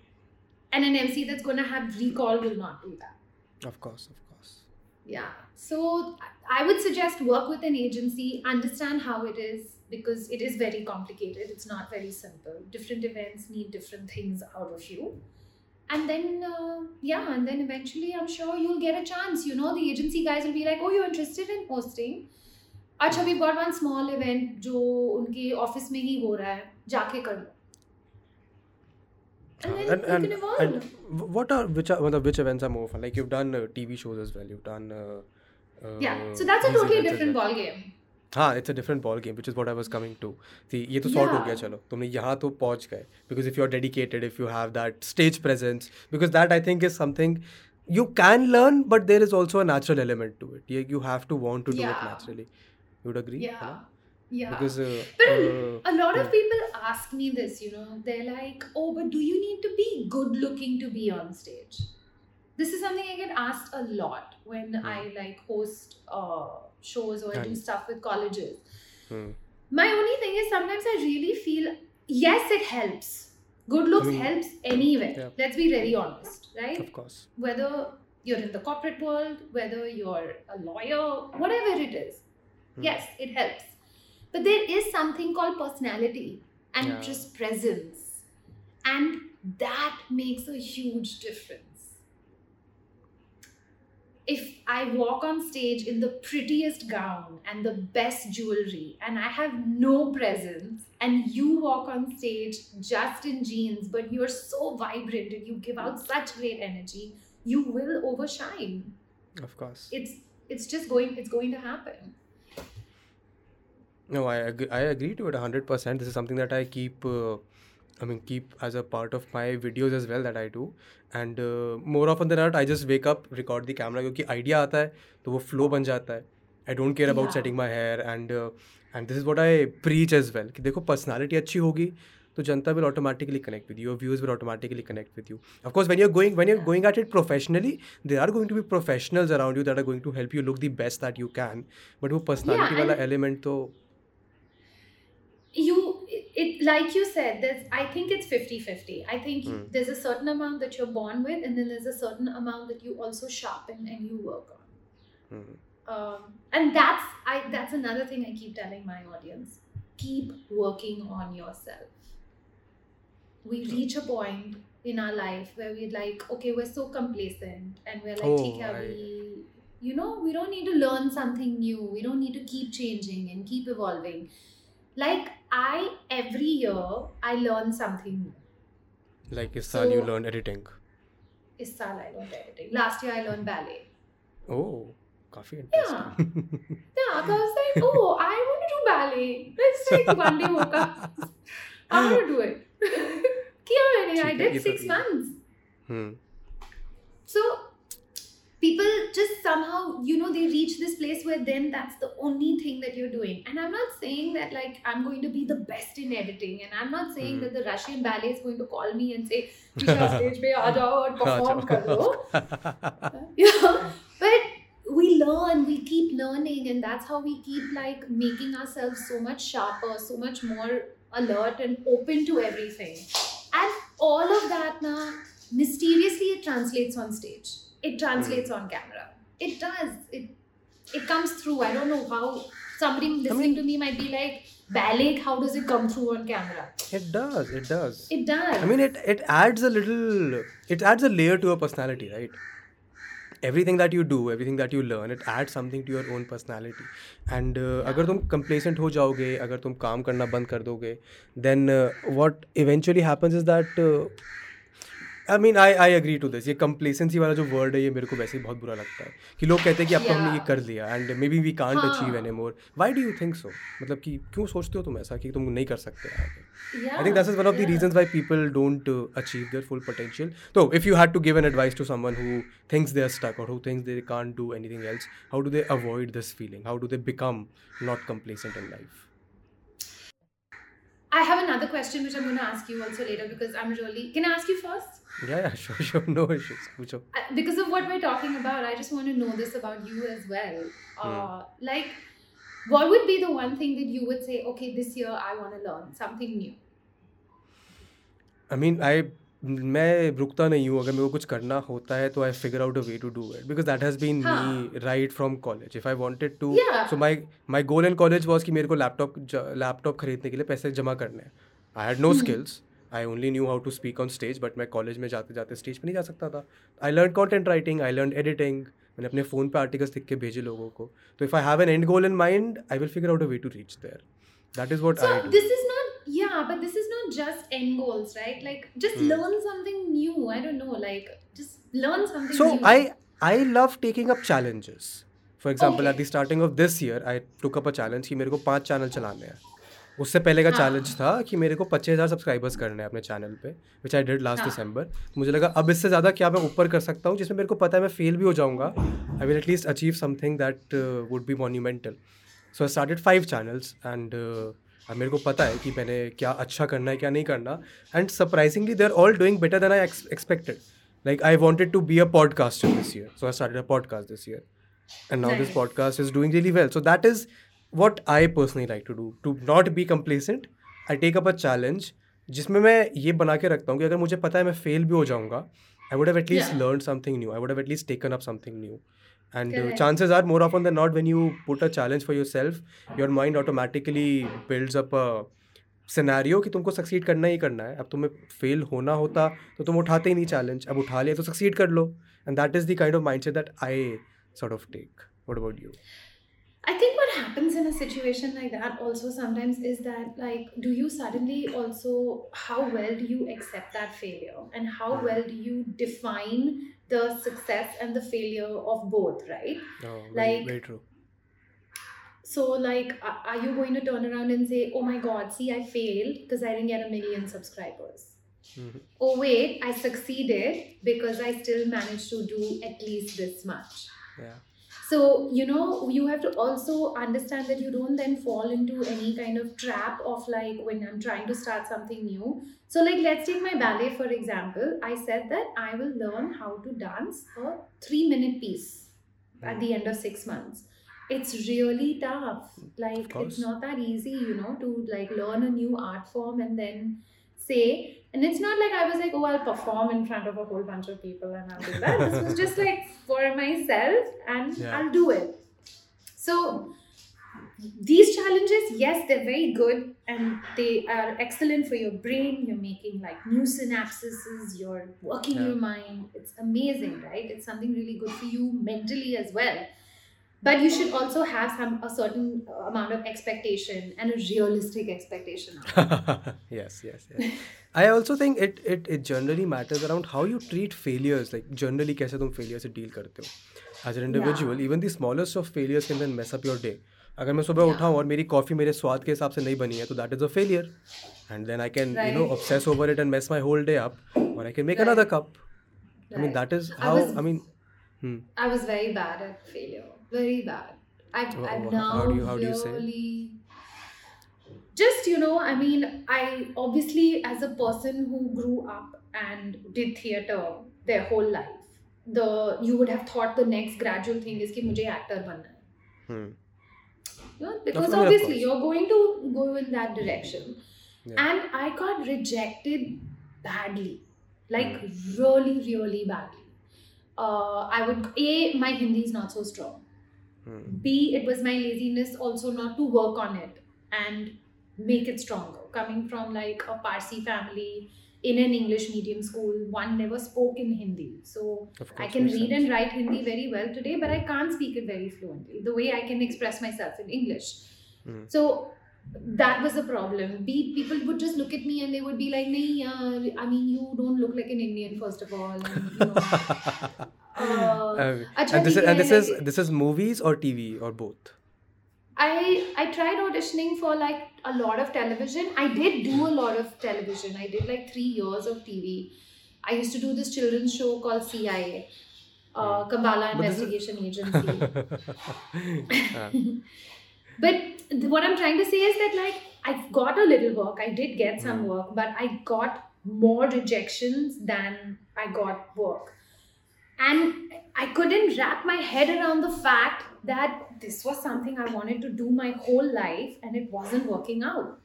Speaker 2: And an MC that's going to have recall will not do that.
Speaker 1: Of course, of course.
Speaker 2: Yeah. So I would suggest work with an agency, understand how it is because it is very complicated. It's not very simple. Different events need different things out of you And then, uh, yeah, and then eventually I'm sure you'll get a chance. You know, the agency guys will be like, oh, you're interested in hosting? अच्छा we've got one small event जो उनके office में ही हो रहा है जाके कर लो and then
Speaker 1: and,
Speaker 2: you
Speaker 1: and,
Speaker 2: can evolve
Speaker 1: and w- what are which are well, which events are more fun? Like you've done uh, TV shows as well. You've done. Uh, uh,
Speaker 2: yeah so that's a
Speaker 1: these
Speaker 2: totally
Speaker 1: events as
Speaker 2: different
Speaker 1: well.
Speaker 2: ball game
Speaker 1: हाँ it's a different ball game which is what I was coming to थी ये तो sort हो
Speaker 2: Yeah.
Speaker 1: गया चलो तुमने यहाँ तो पहुंच गए because if you are dedicated if you have that stage presence because that I think is something you can learn but there is also a natural element to it you, you have to want to do it
Speaker 2: Yeah.
Speaker 1: naturally you would agree
Speaker 2: yeah
Speaker 1: Hannah?
Speaker 2: yeah
Speaker 1: because uh,
Speaker 2: But
Speaker 1: uh,
Speaker 2: a lot of
Speaker 1: Hmm.
Speaker 2: people ask me this, you know, they're like, oh, but do you need to be good looking to be on stage? This is something I get asked a lot when
Speaker 1: Hmm.
Speaker 2: I like host uh, shows or I do stuff with colleges.
Speaker 1: hmm.
Speaker 2: My only thing is sometimes I really feel, yes, it helps. Good looks
Speaker 1: mean,
Speaker 2: helps anywhere.
Speaker 1: Yeah.
Speaker 2: Let's be very honest, right?
Speaker 1: of course
Speaker 2: Whether you're in the corporate world, whether you're a lawyer, whatever it is.
Speaker 1: Hmm.
Speaker 2: Yes, it helps. But there is something called personality and
Speaker 1: Yeah.
Speaker 2: just presence. And that makes a huge difference. If I walk on stage in the prettiest gown and the best jewelry and I have no presence, and you walk on stage just in jeans, but you're so vibrant and you give out such great energy, you will overshine.
Speaker 1: of course
Speaker 2: It's it's just going it's going to happen.
Speaker 1: No, I agree, I agree to it 100%. This is something that I keep, uh, I mean, keep as a part of my videos as well that I do. And more of the not I just wake up record the camera क्योंकि idea आता है तो वो flow बन जाता है। I don't care about setting my hair and and this is what I preach as well कि देखो पर्सनैलिटी अच्छी होगी तो जनता will automatically connect with you views will automatically connect with you of course when you going when
Speaker 2: you
Speaker 1: going at it professionally they are going to be professionals around you that are going to help you look the best that you can but वो personality वाला element तो
Speaker 2: you it like you said there's i think it's 50-50 i think
Speaker 1: mm.
Speaker 2: there's a certain amount that you're born with and then there's a certain amount that you also sharpen and you work on.
Speaker 1: Mm.
Speaker 2: um, and that's i that's another thing i keep telling my audience. Keep working on yourself. We reach a point in our life where we're like okay we're so complacent and we're like
Speaker 1: oh, I...
Speaker 2: we you know we don't need to learn something new. We don't need to keep changing and keep evolving. Like I every year I learn something new.
Speaker 1: Like this so, you learned editing.
Speaker 2: This I learned editing. Last year I learned ballet.
Speaker 1: Oh, coffee.
Speaker 2: Yeah. yeah, I like, oh, I want to do ballet. Let's take one day woke up. I want to do it. I did six months.
Speaker 1: Hmm.
Speaker 2: So people just somehow you know they reach this place where then that's the only thing that you're doing. And i'm not saying that like i'm going to be the best in editing and i'm not saying
Speaker 1: mm.
Speaker 2: that the russian ballet is going to call me and say stage pe aa and perform kar but we learn we keep learning and that's how we keep like making ourselves so much sharper so much more alert and open to everything. And all of that now mysteriously it translates on stage it translates on camera it does it it comes through i don't know how somebody listening
Speaker 1: mean-
Speaker 2: to me might be like ballet how does it come through on camera
Speaker 1: It does. It does.
Speaker 2: it does
Speaker 1: I mean, it it adds a little. It adds a layer to your personality, right? Everything that you do, everything that you learn, it adds something to your own personality. And uh, अगर तुम complacent हो जाओगे, अगर तुम काम करना बंद कर दोगे, then uh, what eventually happens is that uh, I mean I I agree to this ये कंप्लेसेंसी वाला जो वर्ड है ये मेरे को वैसे ही बहुत बुरा लगता है कि लोग कहते हैं कि अब तो हमने ये कर लिया and maybe
Speaker 2: we
Speaker 1: can't achieve anymore why do you think so मतलब कि क्यों सोचते हो तुम ऐसा कि तुम नहीं कर सकते आगे? I think that is one of the reason why people don't achieve their full potential तो if you had to give an advice to someone who thinks they are stuck और who thinks they can't do anything else how do they avoid this feeling how do they become not complacent in life
Speaker 2: I have another question which I'm going to ask you also later because I'm really. Can I ask you first?
Speaker 1: Yeah, yeah, sure, sure, no issues. Pucho.
Speaker 2: Because of what we're talking about, I just want to know this about you as well.
Speaker 1: Hmm.
Speaker 2: Uh, like, what would be the one thing that you would say, okay, this year I want to learn something new?
Speaker 1: I mean, I मैं रुकता नहीं हूँ अगर मेरे को कुछ करना होता है तो I figure out a way to do it because that has been
Speaker 2: हाँ.
Speaker 1: Me right from college if I wanted
Speaker 2: to
Speaker 1: so my my goal in college was कि मेरे को लैपटॉप लैपटॉप खरीदने के लिए पैसे जमा करने हैं I had no
Speaker 2: Hmm.
Speaker 1: Skills I only knew how to speak on stage but मैं कॉलेज में जाते जाते स्टेज पर नहीं जा सकता था। I learn content writing I learn editing मैंने अपने फ़ोन पर आर्टिकल्स लिख के भेजे लोगों को। तो if I have an end goal in mind I will figure out a way to reach there that is
Speaker 2: what
Speaker 1: I
Speaker 2: this is not yeah but this is not just end goals right like just learn something new I don't know like just learn something
Speaker 1: I, I love taking up challenges. For example,
Speaker 2: okay.
Speaker 1: at the starting of this year I took up a challenge. He मेरे को पाँच channel चलाने हैं। उससे पहले का
Speaker 2: हाँ.
Speaker 1: Challenge था कि मेरे को पच्चीस हज़ार सब्सक्राइबर्स करने हैं अपने चैनल पे विच आई डिड लास्ट. दिसंबर मुझे लगा अब इससे ज़्यादा क्या मैं ऊपर कर सकता हूँ जिसमें मेरे को पता है मैं फेल भी हो जाऊँगा। I will at least achieve something that would be monumental so I started five channels and अब मेरे को पता है कि मैंने क्या अच्छा करना है क्या नहीं करना। And surprisingly they are all doing better than I expected like I wanted to be a podcaster this year so i started a podcast this year. And now this
Speaker 2: Nice.
Speaker 1: podcast is doing really well. So that is what i personally like to do to not be complacent i take up a challenge जिसमें मैं ये बना के रखता हूँ कि अगर मुझे पता है मैं फेल भी हो जाऊँगा I would have
Speaker 2: at least
Speaker 1: learn something new I would have at least taken up something new and uh,
Speaker 2: Correct.
Speaker 1: chances are more often than not when you put a challenge for yourself your mind automatically builds up a scenario कि तुमको succeed करना ही करना है। अब तुम्हें fail होना होता तो तुम उठाते ही नहीं चैलेंज अब उठा लिया तो सक्सीड कर लो। And that is the kind of mindset that I sort of take what about you
Speaker 2: I think what happens in a situation like that also sometimes is that like do you suddenly also how well do you accept that failure? And how
Speaker 1: Hmm.
Speaker 2: well do you define the success and the failure of both right?
Speaker 1: Oh, very,
Speaker 2: Like-
Speaker 1: very true.
Speaker 2: So like are you going to turn around and say oh my god see i failed because i didn't get a million subscribers.
Speaker 1: Mhm.
Speaker 2: oh wait i succeeded because i still managed to do at least this much.
Speaker 1: Yeah
Speaker 2: So, you know, you have to also understand that you don't then fall into any kind of trap of like when I'm trying to start something new. So, like, let's take my ballet for example. I said that I will learn how to dance a three minute piece at the end of six months. It's really tough. Like, it's not that easy, you know, to like learn a new art form and then say. And it's not like I was like, oh, I'll perform in front of a whole bunch of people and I'll do that. this was just like for myself and
Speaker 1: Yeah.
Speaker 2: I'll do it. So these challenges, yes, they're very good and they are excellent for your brain. You're making like new synapses, you're working
Speaker 1: Yeah.
Speaker 2: your mind. It's amazing, right? It's something really good for you mentally as well. But you should also have some a certain uh, amount of expectation and a realistic expectation.
Speaker 1: yes yes yes i also think it it it generally matters around how you treat failures like generally कैसे तुम failure से deal करते हो as an individual even the smallest of failures can then mess up your day अगर मैं सुबह
Speaker 2: Yeah.
Speaker 1: उठाऊँ और मेरी कॉफ़ी मेरे स्वाद के हिसाब से नहीं बनी है तो that is a failure and then I can you no
Speaker 2: Right.
Speaker 1: obsess over it and mess my whole day up or I can make
Speaker 2: Right.
Speaker 1: another cup I mean
Speaker 2: Right.
Speaker 1: that is
Speaker 2: I
Speaker 1: how
Speaker 2: was-
Speaker 1: I mean hmm.
Speaker 2: I was very bad at failure. Very bad. I've,
Speaker 1: Wha-
Speaker 2: I've
Speaker 1: wha-
Speaker 2: now
Speaker 1: how do you- how do you say?
Speaker 2: just you know i mean i obviously as a person who grew up and did theater their whole life the you would have thought the next gradual thing is ki mujhe actor banna hai
Speaker 1: hmm.
Speaker 2: you because obviously you're going to go in that direction.
Speaker 1: Yeah.
Speaker 2: and i got rejected badly. Like really really badly. Uh, i would a my hindi is not so strong. B it was my laziness also not to work on it. And make it stronger. Coming from like a Parsi family in an English medium school, one never spoke in Hindi. So I can read
Speaker 1: sense.
Speaker 2: and write Hindi very well today, but I can't speak it very fluently the way I can express myself in English.
Speaker 1: Mm.
Speaker 2: So that was the problem. Be, people would just look at me and they would be like, nah, uh, I mean, you don't look like an Indian, first of all. And, you know, uh, um,
Speaker 1: and this, is, and this is this is movies or TV or both
Speaker 2: I I tried auditioning for like a lot of television. I did do a lot of television. I did like three years of TV. I used to do this children's show called CIA, uh, Kambala
Speaker 1: But is-
Speaker 2: Investigation Agency. But what I'm trying to say is that like I got a little work. I did get some
Speaker 1: Mm.
Speaker 2: work, but I got more rejections than I got work. And I couldn't wrap my head around the fact that this was something I wanted to do my whole life and it wasn't working out.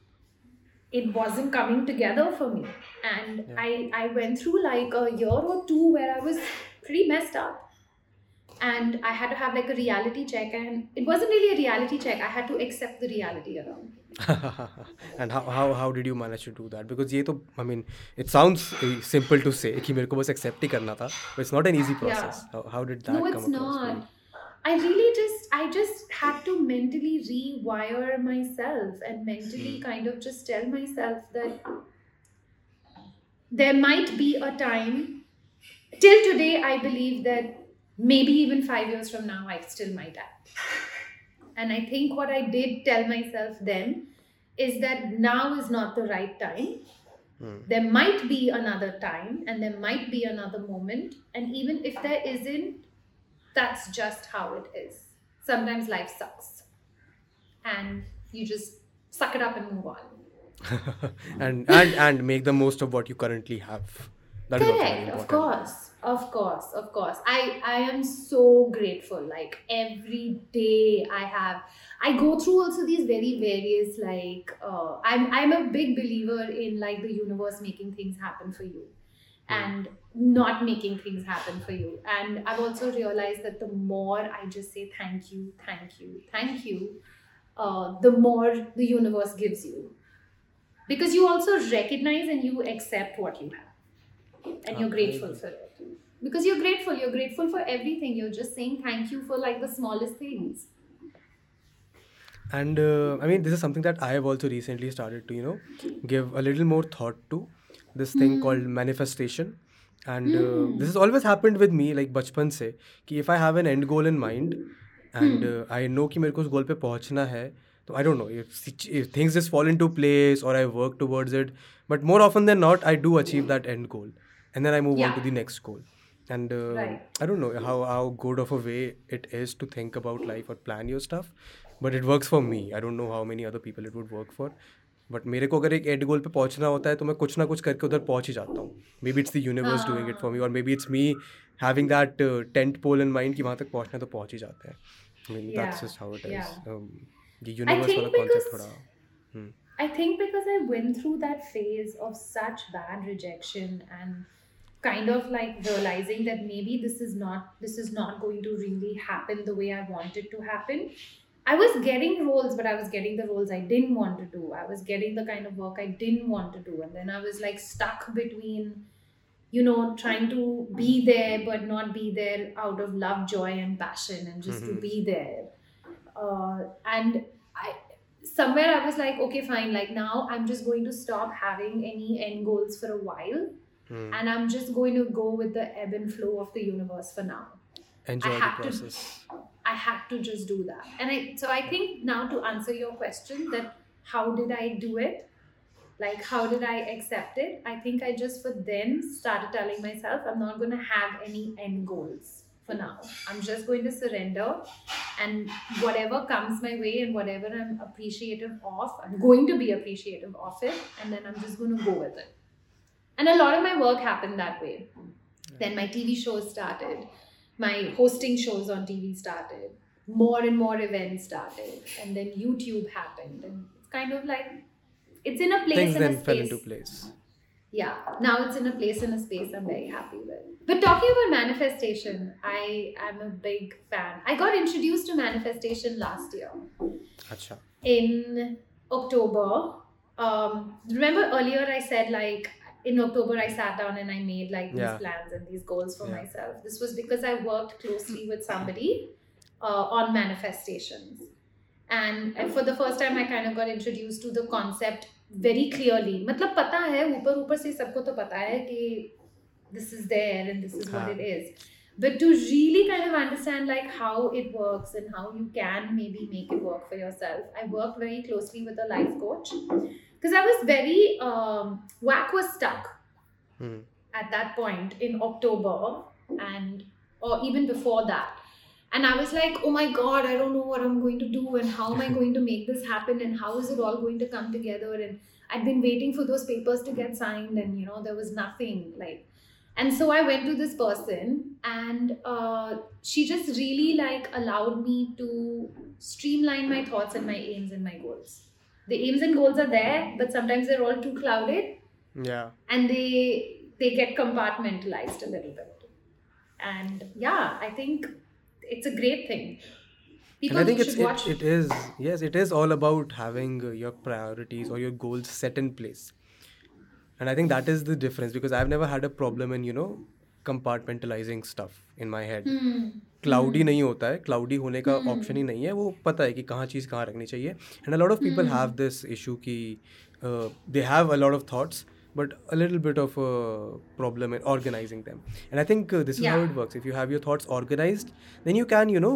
Speaker 2: It wasn't coming together for me. And
Speaker 1: Yeah.
Speaker 2: I, I went through like a year or two where I was pretty messed up and I had to have like a reality check, and it wasn't really a reality check. I had to accept the reality around.
Speaker 1: and how, how how did you manage to do that? Because ये तो I mean it sounds uh, simple to say कि मेरे को बस accept ही करना था, but it's not an easy process. How, how did that
Speaker 2: no,
Speaker 1: come
Speaker 2: it's
Speaker 1: across for you?
Speaker 2: not. I really just, I just had to mentally rewire myself and mentally
Speaker 1: Hmm.
Speaker 2: kind of just tell myself that there might be a time. Till today, I believe that maybe even five years from now, I still might. And I think what I did tell myself then is that now is not the right time.
Speaker 1: Hmm.
Speaker 2: There might be another time and there might be another moment. And even if there isn't, that's just how it is. Sometimes life sucks. And you just suck it up and move on.
Speaker 1: and and and make the most of what you currently have. That is also very
Speaker 2: Correct, of course, of course, of course. I I am so grateful. Like every day, I have. I go through also these very various like. Uh, I'm I'm a big believer in like the universe making things happen for you,
Speaker 1: Hmm.
Speaker 2: and not making things happen for you. And I've also realized that the more I just say thank you, thank you, thank you, uh, the more the universe gives you, because you also recognize and you accept what you have and you're grateful for it because you're grateful you're grateful for everything you're just saying thank you for like the smallest things
Speaker 1: And uh, I mean, this is something that I have also recently started to, you know, give a little more thought to. This thing
Speaker 2: Hmm.
Speaker 1: called manifestation And uh,
Speaker 2: Hmm.
Speaker 1: this has always happened with me, like बचपन से, कि if I have an end goal in mind and
Speaker 2: Hmm.
Speaker 1: uh, I know कि मेरे को उस goal पे पहुंचना है, तो I don't know if, situ- if things just fall into place or I work towards it. But more often than not, I do achieve that end goal, and then I move on
Speaker 2: Yeah.
Speaker 1: to the next goal. And uh,
Speaker 2: Right.
Speaker 1: I don't know how how good of a way it is to think about life or plan your stuff, but it works for me. I don't know how many other people it would work for. But मेरे को अगर एक and गोल पे पहुँचना होता है तो मैं कुछ ना कुछ करके उधर पहुँच ही जाता हूँ maybe it's the universe doing it for me और maybe it's me having that tent pole in mind कि वहाँ तक पहुँचना है तो पहुँच ही जाते हैं that's just how
Speaker 2: it
Speaker 1: is ये यूनिवर्स वाला कॉन्सेप्ट थोड़ा
Speaker 2: i think because i went through that phase of such bad rejection and kind of like realizing that maybe this is not this is not going to really happen the way i want it to happen I was getting roles, but I was getting the roles I didn't want to do. I was getting the kind of work I didn't want to do. And then I was like stuck between, you know, trying to be there, but not be there out of love, joy, and passion, and just
Speaker 1: mm-hmm.
Speaker 2: to be there. Uh, and I, somewhere I was like, okay, fine. Like now I'm just going to stop having any end goals for a while. Mm. And I'm just going to go with the ebb and flow of the universe for now.
Speaker 1: Enjoy I
Speaker 2: the process.
Speaker 1: To,
Speaker 2: I had to just do that. And I so I think now to answer your question that how did I do it? Like how did I accept it? I think I just for then started telling myself I'm not gonna have any end goals for now. I'm just going to surrender and whatever comes my way and whatever I'm appreciative of, I'm going to be appreciative of it and then I'm just gonna go with it. And a lot of my work happened that way. Then my TV shows started my hosting shows on TV started, more and more events started, and then YouTube happened. And it's kind of like it's in a place
Speaker 1: Things
Speaker 2: in
Speaker 1: then
Speaker 2: a space.
Speaker 1: fell into place.
Speaker 2: Yeah, now it's in a place in a space I'm very happy with. But talking about manifestation, I am a big fan. I got introduced to manifestation last year. In October. Um, remember earlier I said like in October I sat down and I made like these
Speaker 1: Yeah.
Speaker 2: plans and these goals for
Speaker 1: Yeah.
Speaker 2: myself. This was because I worked closely with somebody uh, on manifestations. and uh, for the first time I kind of got introduced to the concept very clearly मतलब पता है ऊपर ऊपर से सबको तो पता है कि this is there and this is what
Speaker 1: हाँ.
Speaker 2: it is but to really kind of understand like how it works and how you can maybe make it work for yourself i worked very closely with a life coach because i was very um, WAC was stuck
Speaker 1: Hmm.
Speaker 2: at that point in october and or even before that. And i was like oh my god i don't know what i'm going to do and how am i going to make this happen and how is it all going to come together? And i'd been waiting for those papers to get signed and you know there was nothing like and so i went to this person and uh, she just really like allowed me to streamline my thoughts and my aims and my goals the aims and goals are there but sometimes they're all too clouded.
Speaker 1: Yeah.
Speaker 2: and they they get compartmentalized a little bit. And yeah i think it's a great thing. People
Speaker 1: and I think it's it, it is yes it is all about having uh, your priorities or your goals set in place. And I think that is the difference because I've never had a problem in you know compartmentalising stuff in my head cloudy नहीं होता है cloudy होने का
Speaker 2: hmm.
Speaker 1: Option ही नहीं है वो पता है कि कहाँ चीज़ कहाँ रखनी चाहिए। And a lot of
Speaker 2: people
Speaker 1: have this issue कि they have a lot of thoughts but a little bit of problem in organising them and I think this is how it work if you have your thoughts organise then you can you know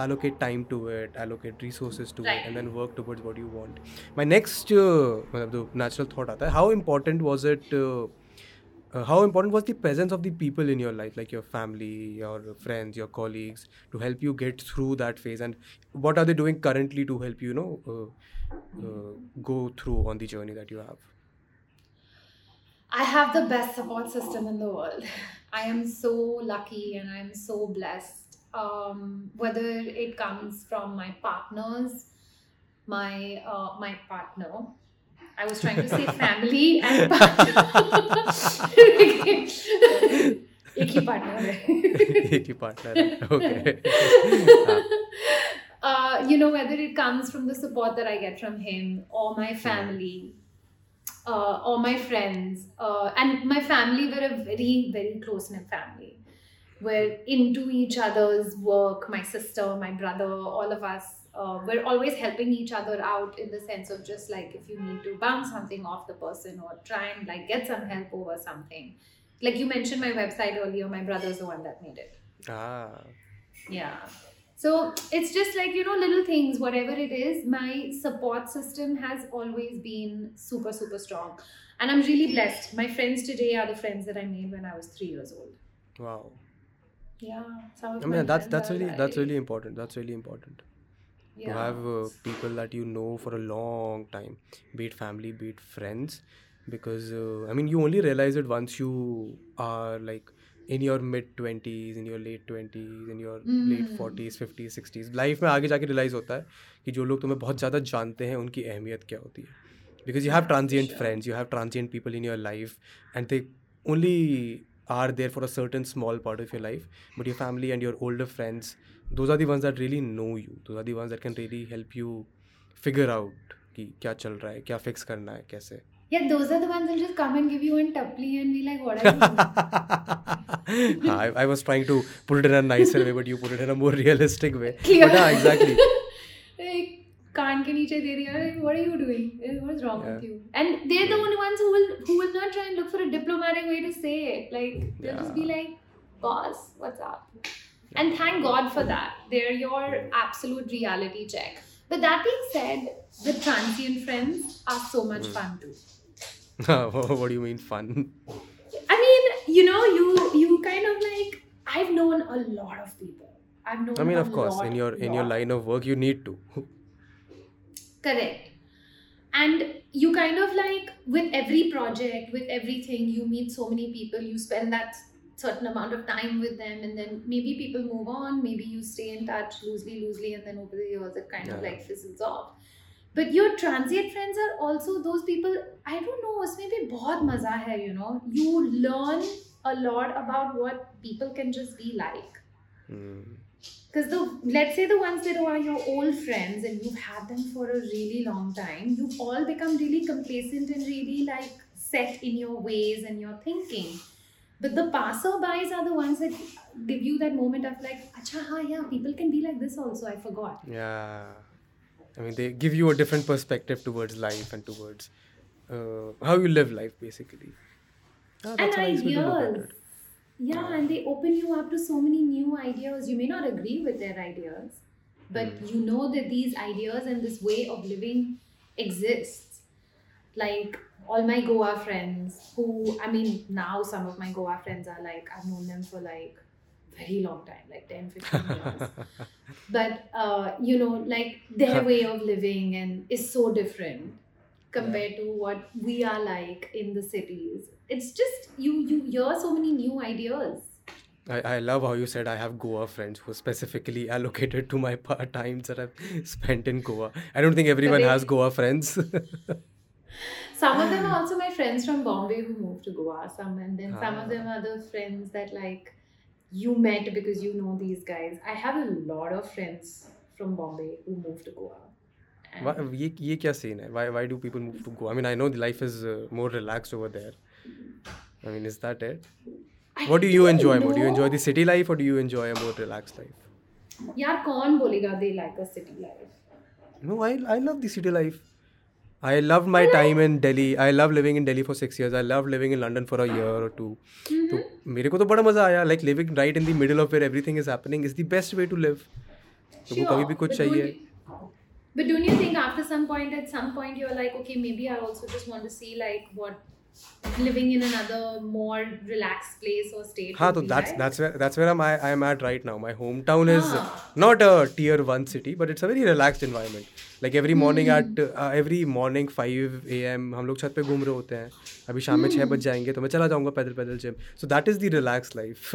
Speaker 1: allocate time to it allocate resources to it and work towards what you want my next मतलब जो natural thought आता है how important was it uh, how important was the presence of the people in your life like your family your friends your colleagues to help you get through that phase and what are they doing currently to help you you know uh, uh, go through on the journey that you have
Speaker 2: I have the best support system in the world. I am so lucky and I'm so blessed. Um, whether it comes from my partners, my uh, my partner. I was trying to say family and partner. एक ही partner है.
Speaker 1: एक ही partner है, okay
Speaker 2: uh, you know, whether it comes from the support that I get from him or my family uh, or my friends. Uh, and my family were a very, very close knit family. We're into each other's work. My sister, my brother, all of us. Uh, we're always helping each other out in the sense of just like if you need to bounce something off the person or try and like get some help over something. Like you mentioned my website earlier, my brother's the one that made it.
Speaker 1: ah
Speaker 2: Yeah. So it's just like, you know, little things, whatever it is, my support system has always been super, super strong. And I'm really blessed. My friends today are the friends that I made when I was three years old.
Speaker 1: wow
Speaker 2: Yeah.
Speaker 1: I mean that's that's really that's really important that's really important
Speaker 2: yeah.
Speaker 1: to have uh, people that you know for a long time be it family be it friends because uh, i mean you only realize it once you are like in your mid 20s in your late 20s in your late
Speaker 2: Mm.
Speaker 1: 40s 50s 60s life में आगे जाके realise होता है कि जो लोग तुम्हें बहुत ज़्यादा जानते हैं उनकी अहमियत क्या होती है because you have
Speaker 2: Yeah,
Speaker 1: transient
Speaker 2: sure.
Speaker 1: Friends you have transient people in your life and they only are there for a certain small part of your life but your family and your older friends those are the ones that really know you those are the ones that can really help you figure out कि क्या चल रहा है क्या fix करना है कैसे
Speaker 2: Yeah, those are the ones that just come and give you one tupply and be like, what are you doing?
Speaker 1: I, I was trying to put it in a nicer way but you put it in a more realistic way
Speaker 2: Clear.
Speaker 1: but yeah exactly
Speaker 2: like, कान के नीचे दे दिया what are you doing what is wrong
Speaker 1: Yeah.
Speaker 2: with you and they're the only ones who will who will not try and look for a diplomatic way to say it like they'll just be
Speaker 1: Yeah.
Speaker 2: like boss what's up and thank god for that. They're your absolute reality check. But that being said the transient friends are so much fun too.
Speaker 1: What do you mean fun?
Speaker 2: I mean you know you you kind of like i've known a lot of people. I've known
Speaker 1: I mean of course in your in your line of work you need to.
Speaker 2: Correct. And you kind of like with every project, with everything, you meet so many people, you spend that certain amount of time with them and then maybe people move on maybe you stay in touch loosely loosely and then over the years it kind
Speaker 1: yeah.
Speaker 2: of like fizzles off but your transient friends are also those people i don't know It's maybe bahut maza hai you know you learn a lot about what people can just be like
Speaker 1: hmm.
Speaker 2: because mm. the let's say the ones that are your old friends and you've had them for a really long time you've all become really complacent and really like set in your ways and your thinking but the passerbys are the ones that give you that moment of like, acha, ha, yeah, people can be like this also. I forgot.
Speaker 1: yeah I mean, they give you a different perspective towards life and towards uh, how you live life, basically. Ah,
Speaker 2: and
Speaker 1: that's a nice way to look at
Speaker 2: ideas. Yeah, and they open you up to so many new ideas. You may not agree with their ideas, but
Speaker 1: Hmm.
Speaker 2: you know that these ideas and this way of living exists. Like all my Goa friends, who I mean, now some of my Goa friends are like, I've known them for like very long time, like 10, 15 years. but uh, you know, like their way of living and is so different compared to what we are like in the cities. It's just you you hear so many new ideas.
Speaker 1: I, I love how you said I have Goa friends who are specifically allocated to my part times that I've spent in Goa. I don't think everyone has. Goa friends.
Speaker 2: Some of them are also my friends from Bombay who moved to Goa. Some and then some
Speaker 1: Ah.
Speaker 2: of them are the friends that like you met because you know these guys. I have a lot of friends from Bombay who moved to Goa. And
Speaker 1: why, ये ये क्या scene है? Why why do people move to Goa? I mean, I know the life is uh, more relaxed over there. I mean, is that it?
Speaker 2: I
Speaker 1: What do you
Speaker 2: don't
Speaker 1: enjoy more? Do you enjoy
Speaker 2: know.
Speaker 1: the city life or do you enjoy a more relaxed life?
Speaker 2: यार कौन बोलेगा they like a city life?
Speaker 1: No, I I love the city life. I loved my time in Delhi. I love living in Delhi for six years. I love living in London for a year or two. तो मेरे को तो बड़ा मजा आया like living right in the middle of where everything is happening is the best way to live. तो वो कभी भी
Speaker 2: Sure,
Speaker 1: कुछ
Speaker 2: but don't
Speaker 1: चाहिए
Speaker 2: you- But don't you think after some point, at some point, you're like, okay, maybe I also just want to see like what living in another more relaxed place or state.
Speaker 1: हाँ
Speaker 2: would
Speaker 1: तो
Speaker 2: be
Speaker 1: that's
Speaker 2: like?
Speaker 1: that's where that's where I'm I, I'm at right now. My hometown is
Speaker 2: Ah.
Speaker 1: not a tier one city, but it's a very relaxed environment. Like every morning
Speaker 2: Hmm.
Speaker 1: at uh, every morning 5 a.m. हम लोग छत पे घूम रहे होते हैं अभी शाम में छः
Speaker 2: Hmm.
Speaker 1: बज जाएंगे तो मैं चला जाऊंगा पैदल पैदल gym so that is the relaxed life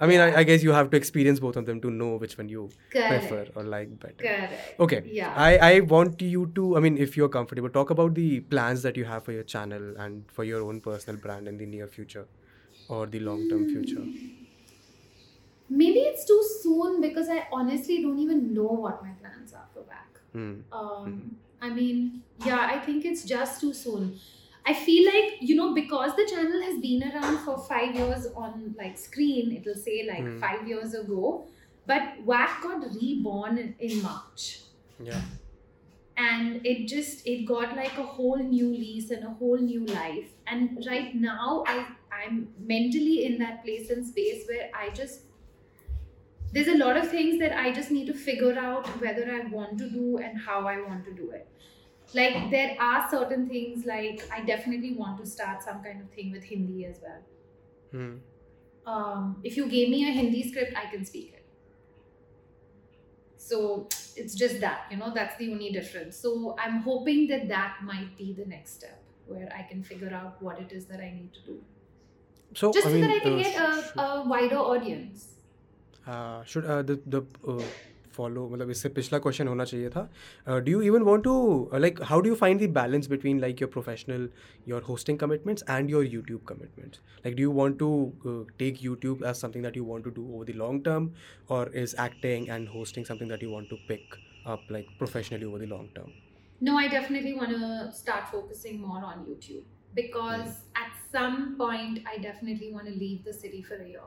Speaker 1: I mean I, I guess you have to experience both of them to know which one you
Speaker 2: Correct.
Speaker 1: prefer or like better
Speaker 2: Correct.
Speaker 1: okay
Speaker 2: Yeah.
Speaker 1: I, I want you to i mean if you're comfortable talk about the plans that you have for your channel and for your own personal brand in the near future or the long term future
Speaker 2: Maybe it's too soon because I honestly don't even know what my plans are for back.
Speaker 1: Hmm.
Speaker 2: Um, I mean, yeah, I think it's just too soon. I feel like, you know, because the channel has been around for five years on like screen, it'll say like
Speaker 1: Hmm.
Speaker 2: five years ago, but WAC got reborn in, in March.
Speaker 1: yeah
Speaker 2: And it just it got like a whole new lease and a whole new life. And right now I I'm mentally in that place and space where I just there's a lot of things that I just need to figure out whether I want to do and how I want to do it. Like there are certain things like I definitely want to start some kind of thing with Hindi as well.
Speaker 1: Hmm.
Speaker 2: Um, if you gave me a Hindi script, I can speak it. So it's just that, you know, that's the only difference. So I'm hoping that that might be the next step where I can figure out what it is that I need to do.
Speaker 1: so
Speaker 2: Just
Speaker 1: i
Speaker 2: so
Speaker 1: mean
Speaker 2: that I can
Speaker 1: uh,
Speaker 2: get a, a wider audience.
Speaker 1: uh, should uh, the the uh, follow मतलब इससे पिछला question होना चाहिए था do you even want to like how do you find the balance between like your professional your hosting commitments and your YouTube commitments like do you want to take YouTube as something that you want to do over the long term और is acting and hosting something that you want to pick up like professionally over the long term
Speaker 2: No, I definitely want to start focusing more on YouTube because at some point I definitely want to leave the city for a year.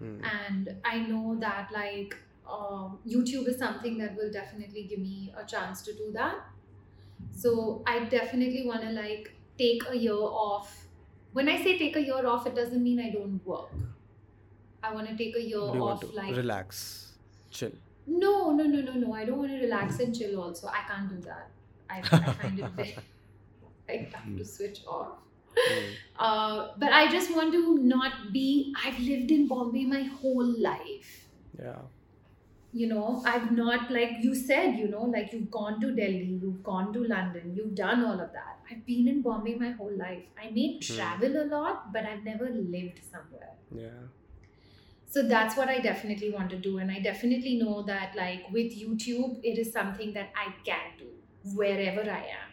Speaker 1: Hmm.
Speaker 2: and I know that like um, YouTube is something that will definitely give me a chance to do that. So I definitely want to like take a year off. When I say take a year off, it doesn't mean I don't work. I want to take a year
Speaker 1: you
Speaker 2: off, like
Speaker 1: relax chill
Speaker 2: no, no, no, no, no. I don't want to relax and chill. Also, I can't do that. I, I find it very. I have to switch off.
Speaker 1: Hmm.
Speaker 2: Uh, but I just want to not be. I've lived in Bombay my whole life.
Speaker 1: yeah
Speaker 2: You know, I've not, like you said, you know, like you've gone to Delhi, you've gone to London, you've done all of that. I've been in Bombay my whole life. I may
Speaker 1: Hmm.
Speaker 2: travel a lot, but I've never lived somewhere.
Speaker 1: yeah
Speaker 2: So that's what I definitely want to do. And I definitely know that, like, with YouTube, it is something that I can do wherever I am.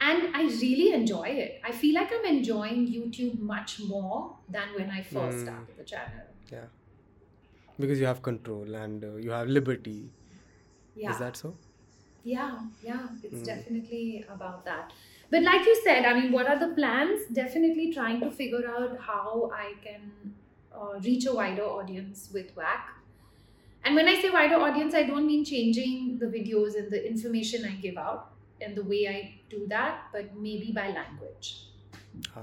Speaker 2: And I really enjoy it. I feel like I'm enjoying YouTube much more than when I first
Speaker 1: Hmm.
Speaker 2: started the channel. Yeah.
Speaker 1: Because you have control and uh, you have liberty
Speaker 2: Yeah.
Speaker 1: is that so
Speaker 2: Yeah, yeah, it's
Speaker 1: Mm.
Speaker 2: definitely about that. But like you said, I mean, what are the plans? Definitely trying to figure out how I can uh, reach a wider audience with WAC. And when I say wider audience, I don't mean changing the videos and the information I give out in the way I do that, but maybe by language.
Speaker 1: Uh,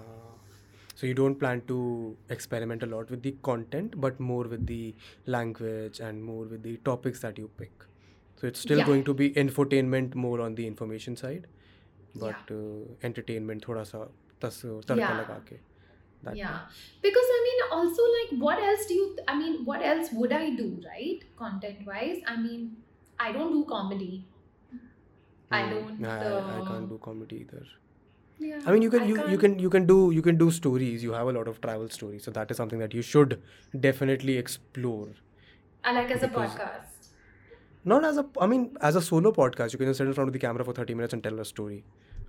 Speaker 1: so you don't plan to experiment a lot with the content, but more with the language and more with the topics that you pick. So it's still
Speaker 2: yeah.
Speaker 1: going to be infotainment more on the information side, but yeah. uh, entertainment thoda sa tas uh, tarka
Speaker 2: yeah.
Speaker 1: laga ke. That
Speaker 2: yeah way. because i mean also like what else do you th- i mean what else would i do right content wise i mean i don't do comedy i
Speaker 1: Hmm.
Speaker 2: don't
Speaker 1: I, I
Speaker 2: uh,
Speaker 1: can't do comedy either.
Speaker 2: yeah
Speaker 1: I mean, you can you, you
Speaker 2: can't-
Speaker 1: can you can do you can do stories. You have a lot of travel stories, so that is something that you should definitely explore.
Speaker 2: i like as a podcast
Speaker 1: Not as a I mean, as a solo podcast, you can just sit in front of the camera for thirty minutes and tell a story.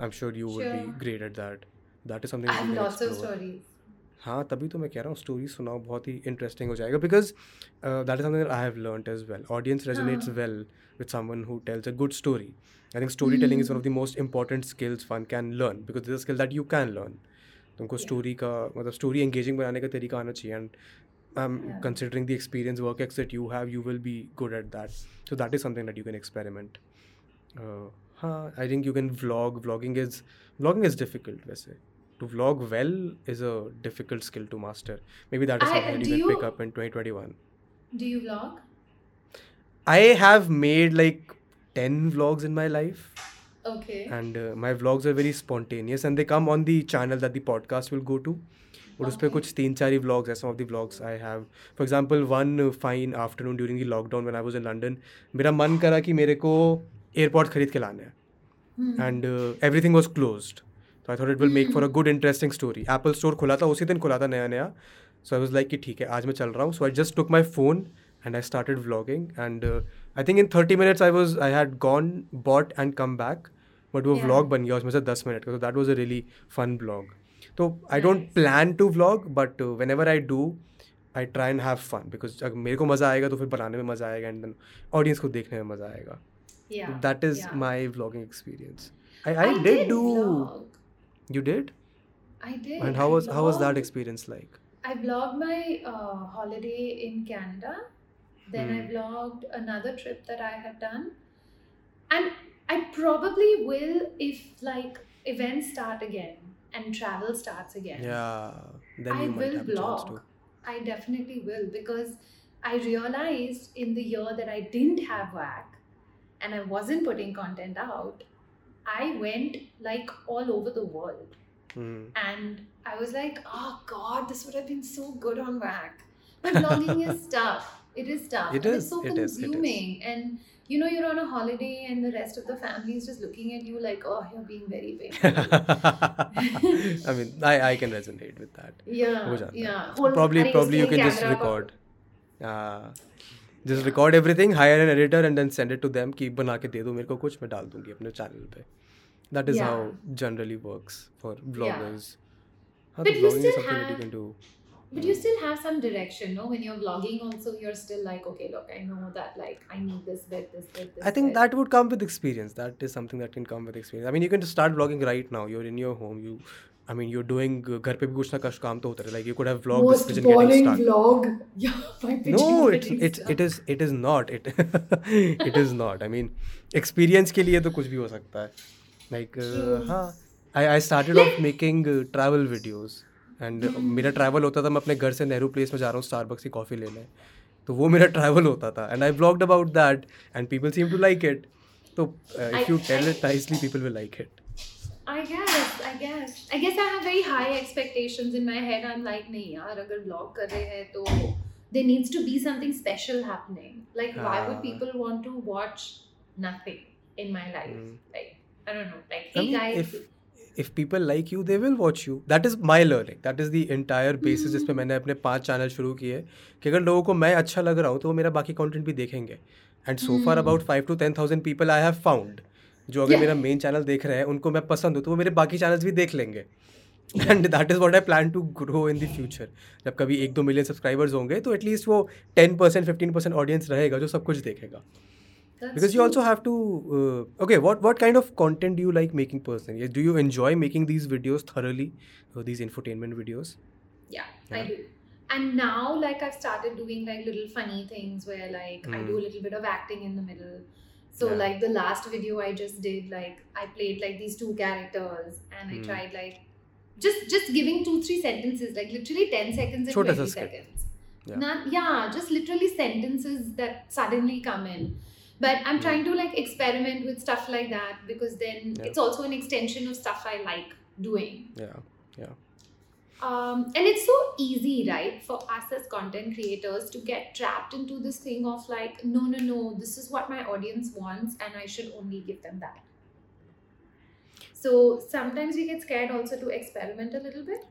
Speaker 1: I'm sure you would be great at that. That is something
Speaker 2: i have
Speaker 1: you can
Speaker 2: lots of stories
Speaker 1: हाँ तभी तो मैं कह रहा हूँ story सुनाओ बहुत ही interesting हो जाएगा because that is something I have learn as well audience
Speaker 2: resonates.
Speaker 1: Well with someone who tells a good story I think story telling is one of the most important skills one can learn because this skill that you can learn तुमको story का मतलब story engaging बनाने का तरीका आना चाहिए and I
Speaker 2: am.
Speaker 1: Considering the experience work ex that you have you will be good at that so that is something that you can experiment हाँ I think you can vlog vlogging is vlogging is difficult वैसे. to vlog well is a difficult skill to master. Maybe that is
Speaker 2: I-
Speaker 1: something that
Speaker 2: do
Speaker 1: you can pick
Speaker 2: you-
Speaker 1: up in 2021.
Speaker 2: do you vlog
Speaker 1: I have made like 10 vlogs in my life,
Speaker 2: okay
Speaker 1: and uh, my vlogs are very spontaneous and they come on the channel that the podcast will go to. और उस पर
Speaker 2: Okay.
Speaker 1: कुछ तीन चार ही vlogs है some of the vlogs I have. For example, one uh, fine afternoon during the lockdown when I was in London, मेरा मन करा कि मेरे को एयरपॉड खरीद के लाने हैं
Speaker 2: Hmm.
Speaker 1: and uh, everything तो I thought it will make for a good interesting story Apple store खुला था उसी दिन खुला था नया नया सो आई वॉज़ लाइक कि ठीक है आज मैं चल रहा हूँ। So I just took my phone and I started vlogging and I think in thirty minutes I was I had gone bought and come back but वो व्लॉग बन गया उसमें से दस मिनट का। तो that was a really fun blog तो I don't plan to vlog but whenever I do I try and have fun because अगर मेरे को मज़ा आएगा तो फिर बनाने में मज़ा आएगा एंड देन ऑडियंस को देखने में मज़ा आएगा। That is my vlogging experience I I date do You did?
Speaker 2: i did
Speaker 1: And how
Speaker 2: I
Speaker 1: was how was that experience like?
Speaker 2: I vlogged my uh, holiday in Canada. Then I
Speaker 1: Hmm.
Speaker 2: vlogged another trip that I had done. And I probably will if like events start again and travel starts again.
Speaker 1: Yeah, then
Speaker 2: I will
Speaker 1: have a chance
Speaker 2: vlog. I definitely will because I realized in the year that I didn't have WAC and I wasn't putting content out, I went like all over the world.
Speaker 1: Mm.
Speaker 2: And I was like, oh God, this would have been so good on WAC. But blogging is tough. It is tough.
Speaker 1: It is.
Speaker 2: It's so
Speaker 1: it consuming. Is, it is.
Speaker 2: And you know, you're on a holiday and the rest of the family is just looking at you like, oh, you're being very painful.
Speaker 1: I mean, I, I can resonate with that.
Speaker 2: Yeah. yeah.
Speaker 1: Probably, probably you can just record. Uh, just record everything, hire an editor, and then send it to them. कि बना के दे दो मेरे को कुछ मैं डाल दूंगी अपने चैनल पे. That is
Speaker 2: Yeah.
Speaker 1: how generally works for vloggers. हाँ,
Speaker 2: But
Speaker 1: तो
Speaker 2: you
Speaker 1: vlogging is
Speaker 2: still
Speaker 1: something that you
Speaker 2: have-
Speaker 1: can do.
Speaker 2: But you still have some direction, no? When you're vlogging, also, you're still like, okay, look, I know that, like, I need this bit, this bit, this
Speaker 1: I think
Speaker 2: bit.
Speaker 1: that would come with experience. That is something that can come with experience. I mean, you can just start vlogging right now. You're in your home. You, I mean you are doing घर पे भी कुछ ना कुछ काम तो होता है। You could have vlog this pigeon getting start
Speaker 2: vlog
Speaker 1: no it
Speaker 2: it
Speaker 1: it is it is not it it is not I mean experience के लिए तो कुछ भी हो सकता है।
Speaker 2: लाइक
Speaker 1: हाँ I I started off making travel videos and मेरा ट्रैवल होता था मैं अपने घर से नेहरू प्लेस में जा रहा हूँ स्टारबक्स की कॉफ़ी लेने तो वो मेरा ट्रैवल होता था। And I blogged about that and people seem to like it तो
Speaker 2: if
Speaker 1: you
Speaker 2: tell
Speaker 1: it nicely people will like it
Speaker 2: I guess, I guess. I guess I have very high expectations in my head. I'm like, नहीं यार अगर vlog कर रहे हैं तो there needs to be something special happening. Like, why would
Speaker 1: Ah.
Speaker 2: people want to watch nothing in my life?
Speaker 1: Mm.
Speaker 2: Like, I don't know. Like, hey I
Speaker 1: mean,
Speaker 2: guys,
Speaker 1: if if people like you, they will watch you. That is my learning. That is the entire basis जिस पे
Speaker 2: Hmm.
Speaker 1: मैंने अपने पाँच channel शुरू किए कि अगर लोगों को मैं अच्छा लग रहा हूँ तो वो मेरा बाकी कंटेंट भी देखेंगे and so far
Speaker 2: Hmm.
Speaker 1: About five to ten thousand people I have found जो अगर. मेरा मेन चैनल देख रहे हैं उनको मैं पसंद हूँ तो वो मेरे बाकी चैनल्स भी देख लेंगे and that is what I plan to grow in the future जब कभी एक दो मिलियन सब्सक्राइबर्स होंगे तो एटलीस्ट वो ten percent fifteen percent audience रहेगा जो सब कुछ देखेगा
Speaker 2: that's
Speaker 1: because you
Speaker 2: true.
Speaker 1: also have to uh, okay what what kind of content do you like making personally do you enjoy making these videos thoroughly uh, these infotainment videos
Speaker 2: Yeah, I
Speaker 1: Yeah.
Speaker 2: do. and now like I've started doing like little funny things where like I do a
Speaker 1: Mm.
Speaker 2: little bit of acting in the middle. So
Speaker 1: Yeah.
Speaker 2: like the last video I just did, like I played like these two characters and I
Speaker 1: Mm.
Speaker 2: tried like just just giving two three sentences, like literally ten seconds and
Speaker 1: Chota
Speaker 2: twenty seconds.
Speaker 1: Yeah.
Speaker 2: Not, yeah, just literally sentences that suddenly come in. But I'm
Speaker 1: Mm.
Speaker 2: trying to like experiment with stuff like that because then
Speaker 1: Yeah.
Speaker 2: it's also an extension of stuff I like doing.
Speaker 1: Yeah, yeah.
Speaker 2: Um, and it's so easy, right, for us as content creators to get trapped into this thing of like, no, no, no, this is what my audience wants, and I should only give them that. So sometimes we get scared also to experiment a little bit.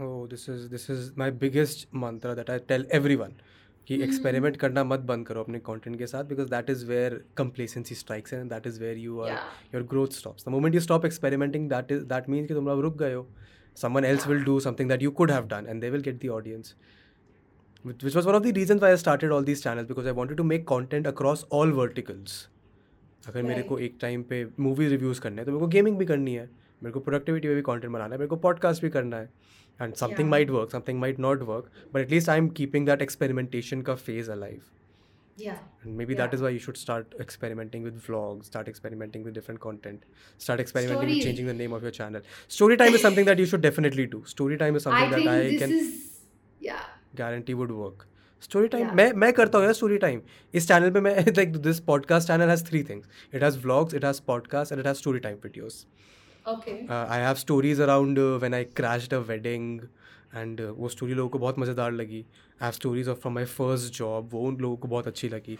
Speaker 1: Oh, this is this is my biggest mantra that I tell everyone कि
Speaker 2: Mhm.
Speaker 1: experiment करना मत बंद करो अपने content के साथ because that is where complacency strikes in and that is where you are
Speaker 2: Yeah.
Speaker 1: your growth stops. The moment you stop experimenting, that is that means कि तुम लोग रुक गए हो. Someone else will do something that you could have done and they will get the audience. Which was one of the reasons why I started all these channels because I wanted to make content across all verticals. अगर मेरे
Speaker 2: Right.
Speaker 1: को एक time पे movie reviews करने हैं तो मेरे को गेमिंग भी करनी है मेरे को प्रोडक्टिविटी पे भी कंटेंट बनाना है मेरे को पॉडकास्ट भी करना है and something.
Speaker 2: Might
Speaker 1: work something might not work but at least I am keeping that experimentation का phase alive
Speaker 2: Yeah.
Speaker 1: and maybe that
Speaker 2: Yeah.
Speaker 1: is why you should start experimenting with vlogs start experimenting with different content start experimenting with
Speaker 2: Stories.
Speaker 1: changing the name of your channel story time is something that you should definitely do story time is
Speaker 2: I
Speaker 1: something
Speaker 2: think
Speaker 1: that i
Speaker 2: this
Speaker 1: can
Speaker 2: is, yeah.
Speaker 1: guarantee would work story time
Speaker 2: Yeah.
Speaker 1: मैं मैं करता हूँ यार story time इस channel पे मैं like this podcast channel has three things it has vlogs it has podcast and it has story time videos
Speaker 2: Okay.
Speaker 1: I have stories around when I crashed a wedding and वो story लोगों को बहुत मज़ेदार लगी। I have stories of from my first job वो उन लोगों को बहुत अच्छी लगी।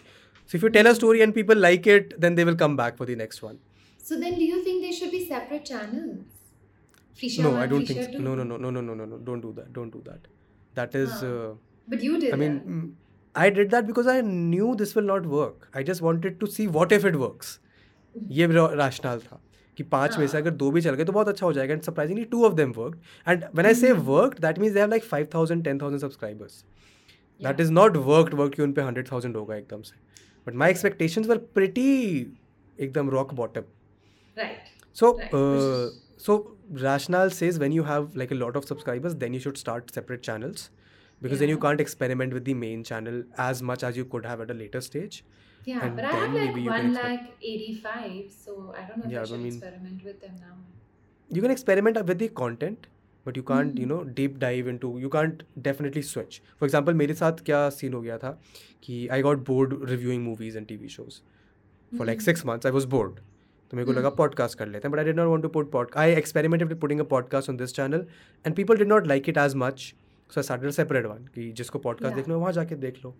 Speaker 1: So if you tell a story and people like it then they will come back for the next one
Speaker 2: so then do you think they should be separate channels
Speaker 1: no I don't think no no no no no no no don't do that don't do that that is
Speaker 2: but you did
Speaker 1: I mean I did that because I knew this will not work I just wanted to see what if it work ये rational था। कि पाँच में से
Speaker 2: हाँ।
Speaker 1: अगर दो भी चल गए तो बहुत अच्छा हो जाएगा and surprisingly two of them work and when I
Speaker 2: say
Speaker 1: work that means they have like 5000 10000 subscribers
Speaker 2: that
Speaker 1: is not work work कि उन पर हंड्रेड थाउज़ेंड होगा एकदम से। But my expectations were pretty एकदम rock
Speaker 2: bottom
Speaker 1: so so rational says when you have like a lot of subscribers then you should start separate channels because then you can't experiment with the main channel as much as you could have at a later stage
Speaker 2: Yeah,
Speaker 1: And
Speaker 2: but I have like one lakh eighty-five, so I don't know if
Speaker 1: Yeah,
Speaker 2: I
Speaker 1: I mean-
Speaker 2: experiment with them now.
Speaker 1: you can experiment with the content but you can't you
Speaker 2: Mhm.
Speaker 1: know deep dive into you can't definitely switch for example मेरे साथ क्या scene हो गया था कि I got bored reviewing movies and TV shows for like
Speaker 2: Mhm.
Speaker 1: six months I was bored तो मेरे को लगा
Speaker 2: Mhm.
Speaker 1: पॉडकास्ट कर लेते हैं but I did not want to put pod I experimented with putting a podcast on this channel and people did not like it as much so I started separate one कि जिसको podcast देखना है वहाँ जाके देख लो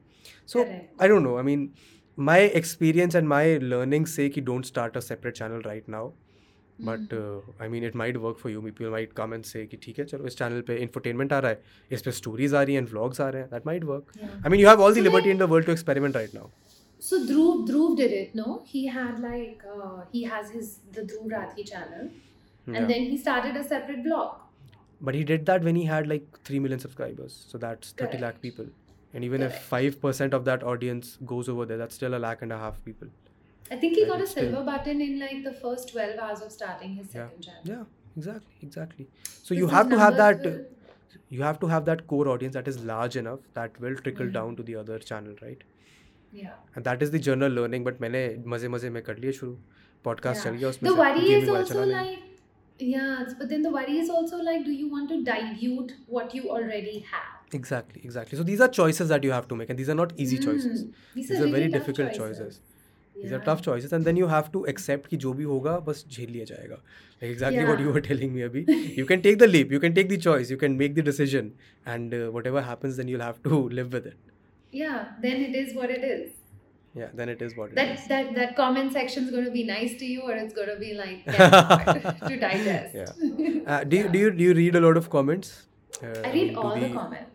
Speaker 1: so I don't know I mean my experience and my learning say ki don't start a separate channel right now
Speaker 2: but
Speaker 1: I mean it might work for you People might come and say कि ठीक है चलो इस channel पे infotainment आ रहा है इस पे स्टोरीज आ रही हैं व्लॉग्स आ रहे हैं
Speaker 2: that
Speaker 1: might work I mean you have
Speaker 2: all
Speaker 1: the
Speaker 2: liberty
Speaker 1: in the world to experiment right now
Speaker 2: So Dhruv, Dhruv did it, no? He had like, uh, he has his, the Dhruv Rathee channel. And then he started a separate blog.
Speaker 1: But he did that when he had like 3 million subscribers. So that's 30 lakh people And even if 5% of that audience goes over there, that's still a lakh and a half people.
Speaker 2: I think he
Speaker 1: Right,
Speaker 2: got a
Speaker 1: it's still-
Speaker 2: silver button in like the first twelve hours of starting his
Speaker 1: Yeah.
Speaker 2: second channel.
Speaker 1: Yeah, exactly, exactly. So
Speaker 2: Because
Speaker 1: you
Speaker 2: his
Speaker 1: have to have
Speaker 2: numbers
Speaker 1: that.
Speaker 2: will-
Speaker 1: You have to have that core audience that is large enough that will trickle
Speaker 2: Mhm.
Speaker 1: down to the other channel, right?
Speaker 2: Yeah.
Speaker 1: And that is the general learning. But मैंने मजे मजे में कर लिए शुरू podcast
Speaker 2: Yeah.
Speaker 1: चल गया उसमें
Speaker 2: The
Speaker 1: से,
Speaker 2: worry
Speaker 1: gaming
Speaker 2: is
Speaker 1: वाला
Speaker 2: also
Speaker 1: चला नहीं।
Speaker 2: like yeah, but then the worry is also like, do you want to dilute what you already have?
Speaker 1: Exactly, exactly. So these are choices that you have to make, and these are not easy choices.
Speaker 2: Mm, These,
Speaker 1: These
Speaker 2: are,
Speaker 1: are very
Speaker 2: really tough
Speaker 1: difficult
Speaker 2: choices.
Speaker 1: choices. These
Speaker 2: Yeah.
Speaker 1: are tough choices, and then you have to accept कि जो भी होगा बस झेल लिया जाएगा. Like exactly what you
Speaker 2: Yeah.
Speaker 1: were telling me अभी. You can take the leap, you can take the choice, you can make the decision, and uh, whatever happens, then you'll have to live with it.
Speaker 2: Yeah, then it is what it is.
Speaker 1: Yeah, then it is what it
Speaker 2: That
Speaker 1: is.
Speaker 2: that that comment section is going to be nice to you, or it's going to be like damn hard to digest.
Speaker 1: Yeah. Uh, do you do you do you read a lot of comments? Uh,
Speaker 2: I read
Speaker 1: do
Speaker 2: all the comments.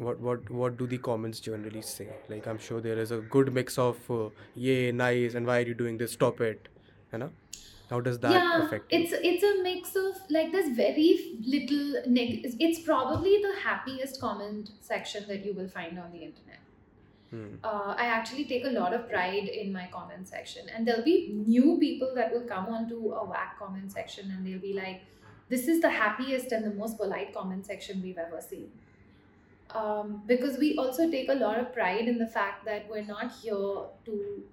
Speaker 1: what what what do the comments generally say? Like I'm sure there is a good mix of uh, yay, nice, and why are you doing this? Stop it. You know? How does that
Speaker 2: yeah,
Speaker 1: affect you?
Speaker 2: it's it's a mix of like there's very little neg- it's probably the happiest comment section that you will find on the internet.
Speaker 1: Hmm.
Speaker 2: uh, I actually take a lot of pride in my comment section, and there'll be new people that will come onto a WAC comment section, and they'll be like, "This is the happiest and the most polite comment section we've ever seen." Um, because we also take a lot of pride in the fact that we're not here to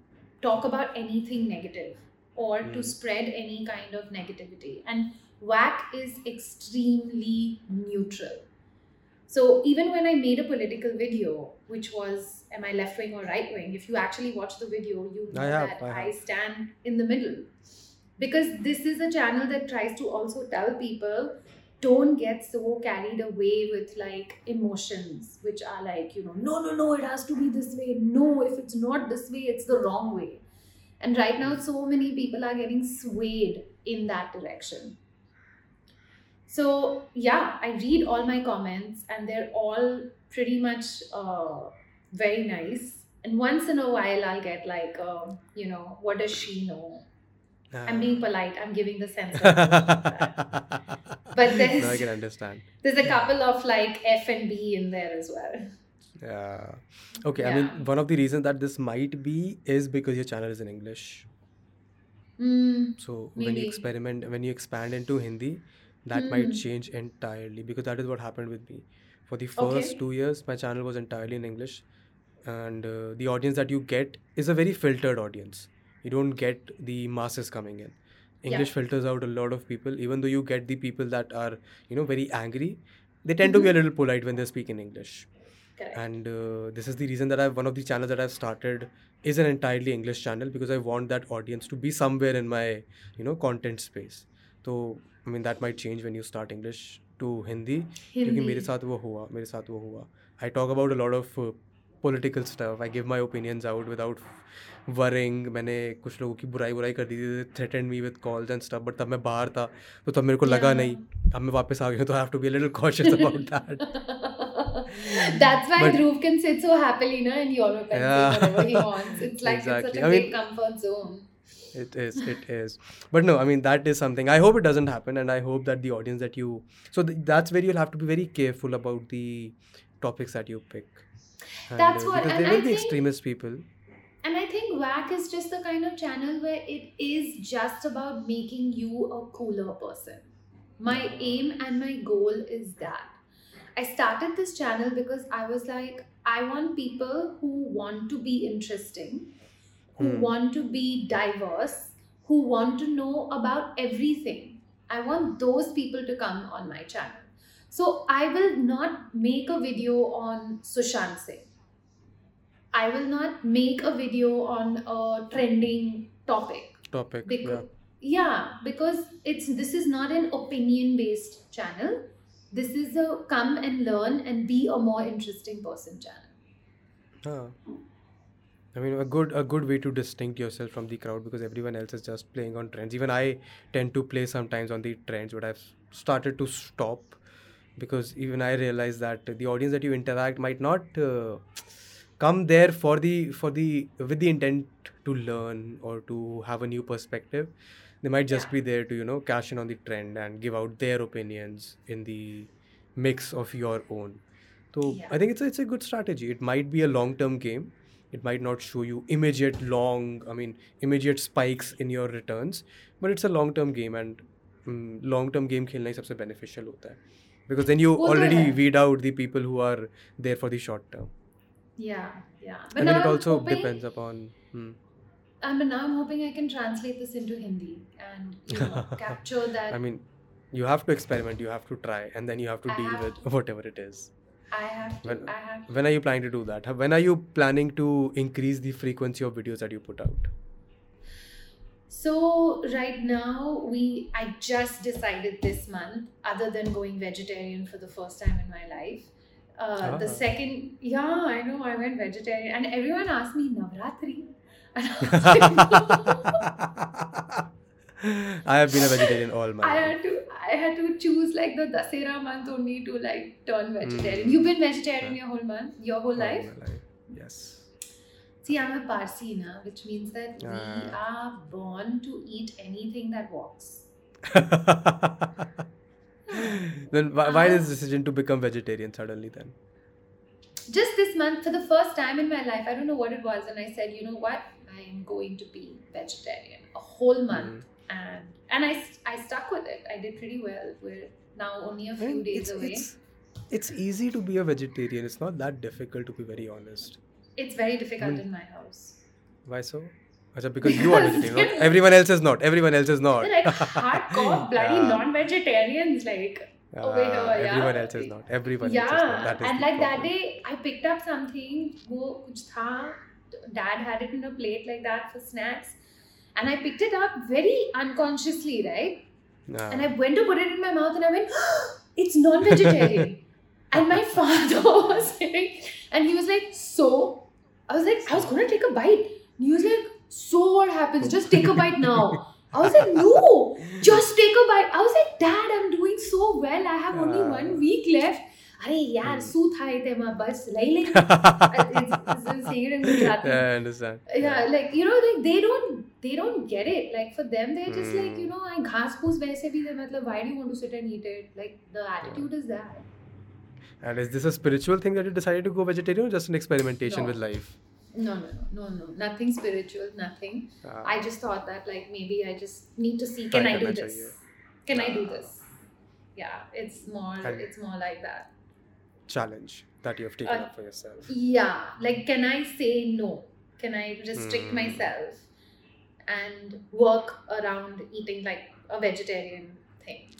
Speaker 2: talk about anything negative or to
Speaker 1: Mm.
Speaker 2: spread any kind of negativity. And WAC is extremely neutral. So even when I made a political video, which was am I left wing or right wing, if you actually watch the video, you know
Speaker 1: I have,
Speaker 2: that
Speaker 1: I
Speaker 2: I stand in the middle. Because this is a channel that tries to also tell people don't get so carried away with like emotions, which are like, you know, no, no, no, it has to be this way. No, if it's not this way, it's the wrong way. And right now, so many people are getting swayed in that direction. So, yeah, I read all my comments and they're all pretty much uh, very nice. And once in a while, I'll get like, uh, you know, what does she know? I'm being polite, I'm giving the sense. Of But there's-
Speaker 1: no, I can understand.
Speaker 2: There's a couple of like F and B in there as well.
Speaker 1: Yeah. Okay. I mean, one of the reasons that this might be is because your channel is in English.
Speaker 2: Mm,
Speaker 1: So when you experiment, when you expand into Hindi, that might
Speaker 2: Hmm.
Speaker 1: change entirely because that is what happened with me. For the
Speaker 2: Okay.
Speaker 1: first two years, my channel was entirely in English, and uh, the audience that you get is a very filtered audience You don't get the masses coming in. English filters out a lot of people, even though you get the people that are, you know, very angry. They tend to be a little polite when they speak in English
Speaker 2: correct.
Speaker 1: and uh, this is the reason that I've one of the channels that I've started is an entirely English channel because I want that audience to be somewhere in my you know content space. So I mean that might change when you start English to Hindi क्योंकि मेरे
Speaker 2: Hindi.
Speaker 1: साथ वो हुआ मेरे साथ वो हुआ I talk about a lot of uh, political stuff I give my opinions out without worrying मैंने कुछ लोगों की बुराई बुराई कर दी थी threatened me with calls and stuff but तब मैं बाहर था तो तब मेरे को लगा नहीं अब मैं वापस आ गया तो I have to be a little cautious about
Speaker 2: That's why
Speaker 1: But-
Speaker 2: Dhruv can sit so happily na, in Europe and
Speaker 1: Yeah.
Speaker 2: whatever he wants. It's like
Speaker 1: Exactly.
Speaker 2: it's such a
Speaker 1: I
Speaker 2: big
Speaker 1: mean-
Speaker 2: comfort zone.
Speaker 1: It is, it is. But no, I mean, that is something. I hope it doesn't happen, and I hope that the audience that you. So th- that's where you'll have to be very careful about the topics that you pick. And,
Speaker 2: That's
Speaker 1: uh,
Speaker 2: what-
Speaker 1: Because
Speaker 2: and
Speaker 1: there will
Speaker 2: I
Speaker 1: be
Speaker 2: think-
Speaker 1: extremist people.
Speaker 2: And I think WAC is just the kind of channel where it is just about making you a cooler person. My aim and my goal is that. I started this channel because I was like, I want people who want to be interesting, who
Speaker 1: Hmm.
Speaker 2: want to be diverse, who want to know about everything. I want those people to come on my channel. So I will not make a video on Sushant Singh. I will not make a video on a trending topic.
Speaker 1: Topic.
Speaker 2: Because,
Speaker 1: yeah.
Speaker 2: yeah, because it's this is not an opinion based channel. This is a come and learn and be a more interesting person channel.
Speaker 1: Ah. I mean, a good a good way to distinct yourself from the crowd because everyone else is just playing on trends. Even I tend to play sometimes on the trends, but I've started to stop because even I realize that the audience that you interact might not uh, come there for the for the with the intent to learn or to have a new perspective. They might just
Speaker 2: Yeah.
Speaker 1: be there to you know cash in on the trend and give out their opinions in the mix of your own. So
Speaker 2: Yeah.
Speaker 1: I think it's a, it's a good strategy. It might be a long term game. It might not show you immediate long, I mean, immediate spikes in your returns, but it's a long term game and um, long term game खेलना ही सबसे beneficial होता है because then you
Speaker 2: well,
Speaker 1: already weed out the people who are there for the short term
Speaker 2: yeah yeah but
Speaker 1: and then it also
Speaker 2: hoping,
Speaker 1: depends upon hmm.
Speaker 2: I mean, now I'm hoping I can translate this into Hindi and you know, capture that.
Speaker 1: I mean, you have to experiment, you have to try, and then you have to
Speaker 2: I
Speaker 1: deal
Speaker 2: have
Speaker 1: with to. whatever it is.
Speaker 2: I have to.
Speaker 1: When,
Speaker 2: I have to.
Speaker 1: When are you planning to do that? When are you planning to increase the frequency of videos that you put out?
Speaker 2: So right now we I just decided this month, other than going vegetarian for the first time in my life. Uh, The
Speaker 1: Ah.
Speaker 2: second, yeah, I know I went vegetarian, and everyone asked me Navratri. And I was like,
Speaker 1: I have been a vegetarian all my
Speaker 2: I had to I had to choose like the Dasera month only to like turn vegetarian.
Speaker 1: Mm.
Speaker 2: You've been vegetarian your whole month, your whole
Speaker 1: All
Speaker 2: life.
Speaker 1: life. Yes.
Speaker 2: See, I'm a Parsi now, which means that we
Speaker 1: Ah.
Speaker 2: are born to eat anything that walks.
Speaker 1: then why, why this decision to become vegetarian suddenly then?
Speaker 2: Just this month, for the first time in my life, I don't know what it was, and I said, you know what, I am going to be vegetarian a whole month, and and I I stuck with it. I did pretty well. We're now only a few
Speaker 1: And
Speaker 2: days
Speaker 1: it's,
Speaker 2: away.
Speaker 1: it's it's easy to be a vegetarian. It's not that difficult to be very honest
Speaker 2: It's very difficult
Speaker 1: Mm.
Speaker 2: in my house.
Speaker 1: Why so? Acha, because you are vegetarian. Not, everyone else is not. Everyone else is not.
Speaker 2: They're like hardcore bloody
Speaker 1: Yeah.
Speaker 2: non-vegetarians, like over here,
Speaker 1: Ah,
Speaker 2: yeah.
Speaker 1: Everyone else is not. Everyone
Speaker 2: yeah,
Speaker 1: else is not. That is
Speaker 2: and
Speaker 1: the
Speaker 2: like that
Speaker 1: problem.
Speaker 2: day, I picked up something. वो कुछ था. Dad had it in a plate like that for snacks, and I picked it up very unconsciously, right?
Speaker 1: Ah.
Speaker 2: And I went to put it in my mouth, and I went, "It's non-vegetarian." and my father was like, and he was like, "So." I was like, I was gonna take a bite. And he was like, "So what happens? Just take a bite now." I was like, "No, just take a bite." I was like, "Dad, I'm doing so well. I have only
Speaker 1: Ah.
Speaker 2: one week left." अरे यार
Speaker 1: Hmm.
Speaker 2: सू था तेमा बस लई लेंगे it's, it's, it's saying it in Gujarati.
Speaker 1: I understand.
Speaker 2: yeah like you know like they don't they don't get it like for them they're just like
Speaker 1: Hmm.
Speaker 2: you know I घास फूस वैसे भी दे मतलब why do you want to sit and eat it like the attitude is that
Speaker 1: And is this a spiritual thing that you decided to go vegetarian or just an experimentation
Speaker 2: no.
Speaker 1: with life?
Speaker 2: No, no, no, no, no. Nothing spiritual, nothing.
Speaker 1: Ah.
Speaker 2: I just thought that like maybe I just need to see can I, do this?
Speaker 1: You.
Speaker 2: Can. I do this? Yeah, it's more
Speaker 1: and
Speaker 2: it's more like that.
Speaker 1: Challenge that you have taken
Speaker 2: uh,
Speaker 1: up for yourself.
Speaker 2: Yeah. Like can I say no? Can I restrict
Speaker 1: mm.
Speaker 2: myself and work around eating like a vegetarian thing?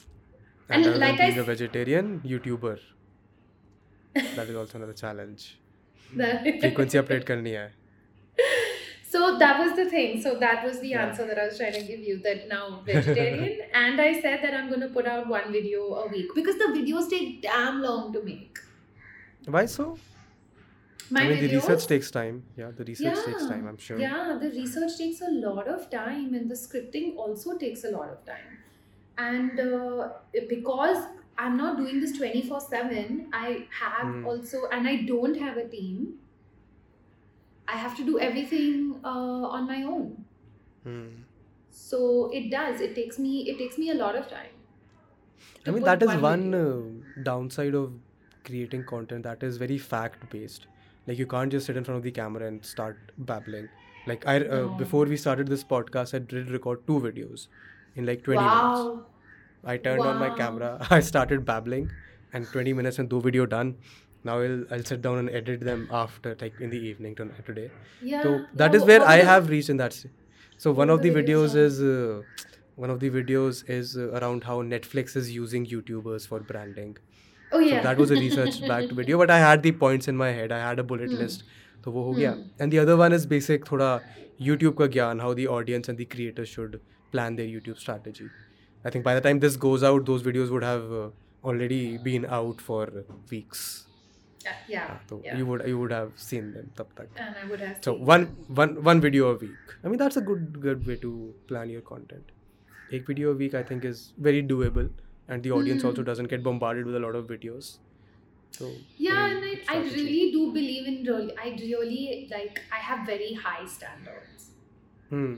Speaker 1: And,
Speaker 2: and like
Speaker 1: being I,
Speaker 2: a
Speaker 1: vegetarian YouTuber that is also another challenge frequency update karni hai
Speaker 2: so that was the thing so that was the
Speaker 1: yeah.
Speaker 2: answer that i was trying to give you that now vegetarian and i said that i'm going to put out one video a week because the videos take damn long to make
Speaker 1: why so
Speaker 2: My
Speaker 1: I mean,
Speaker 2: videos?
Speaker 1: the research takes time. Yeah, the research
Speaker 2: yeah.
Speaker 1: takes time, I'm sure.
Speaker 2: Yeah, the research takes a lot of time, and the scripting also takes a lot of time. And uh, because I'm not doing this 24 7, I have
Speaker 1: Hmm.
Speaker 2: also, and I don't have a team. I have to do everything uh, on my own.
Speaker 1: Hmm.
Speaker 2: So it does. It takes me. It takes me a lot of time.
Speaker 1: I mean, that is one uh, downside of creating content that is very fact based. Like you can't just sit in front of the camera and start babbling. Like I, uh,
Speaker 2: No.
Speaker 1: before we started this podcast, I did record two videos in like 20 minutes.
Speaker 2: wow.
Speaker 1: I turned on my
Speaker 2: Wow.
Speaker 1: camera, I started babbling, and 20 minutes and two video done. Now I'll, I'll sit down and edit them after, like in the evening tonight, today.
Speaker 2: Yeah.
Speaker 1: So that
Speaker 2: yeah,
Speaker 1: is where
Speaker 2: what
Speaker 1: I
Speaker 2: was the-
Speaker 1: have reached in that. s- So one
Speaker 2: what
Speaker 1: of the
Speaker 2: were the videos
Speaker 1: videos is uh, one of the videos is uh, around how Netflix is using YouTubers for branding.
Speaker 2: Oh yeah.
Speaker 1: So that was a research backed video, but I had the points in my head. I had a bullet
Speaker 2: Hmm.
Speaker 1: list. So वो हो गया.
Speaker 2: Hmm.
Speaker 1: And the other one is basic थोड़ा YouTube का ज्ञान how the audience and the creators should plan their YouTube strategy. I think by the time this goes out, those videos would have uh, already been out for weeks.
Speaker 2: Uh, yeah,
Speaker 1: so
Speaker 2: yeah.
Speaker 1: you would you would have seen them tab tak.
Speaker 2: And I would have.
Speaker 1: So one
Speaker 2: them.
Speaker 1: one one video a week. I mean that's a good good way to plan your content. Eight video a week I think is very doable, and the audience mm. also
Speaker 2: hmm.
Speaker 1: doesn't get bombarded with a lot of videos. So
Speaker 2: yeah,
Speaker 1: I
Speaker 2: and I, I really do believe in really. I really like I have very high standards.
Speaker 1: Hmm.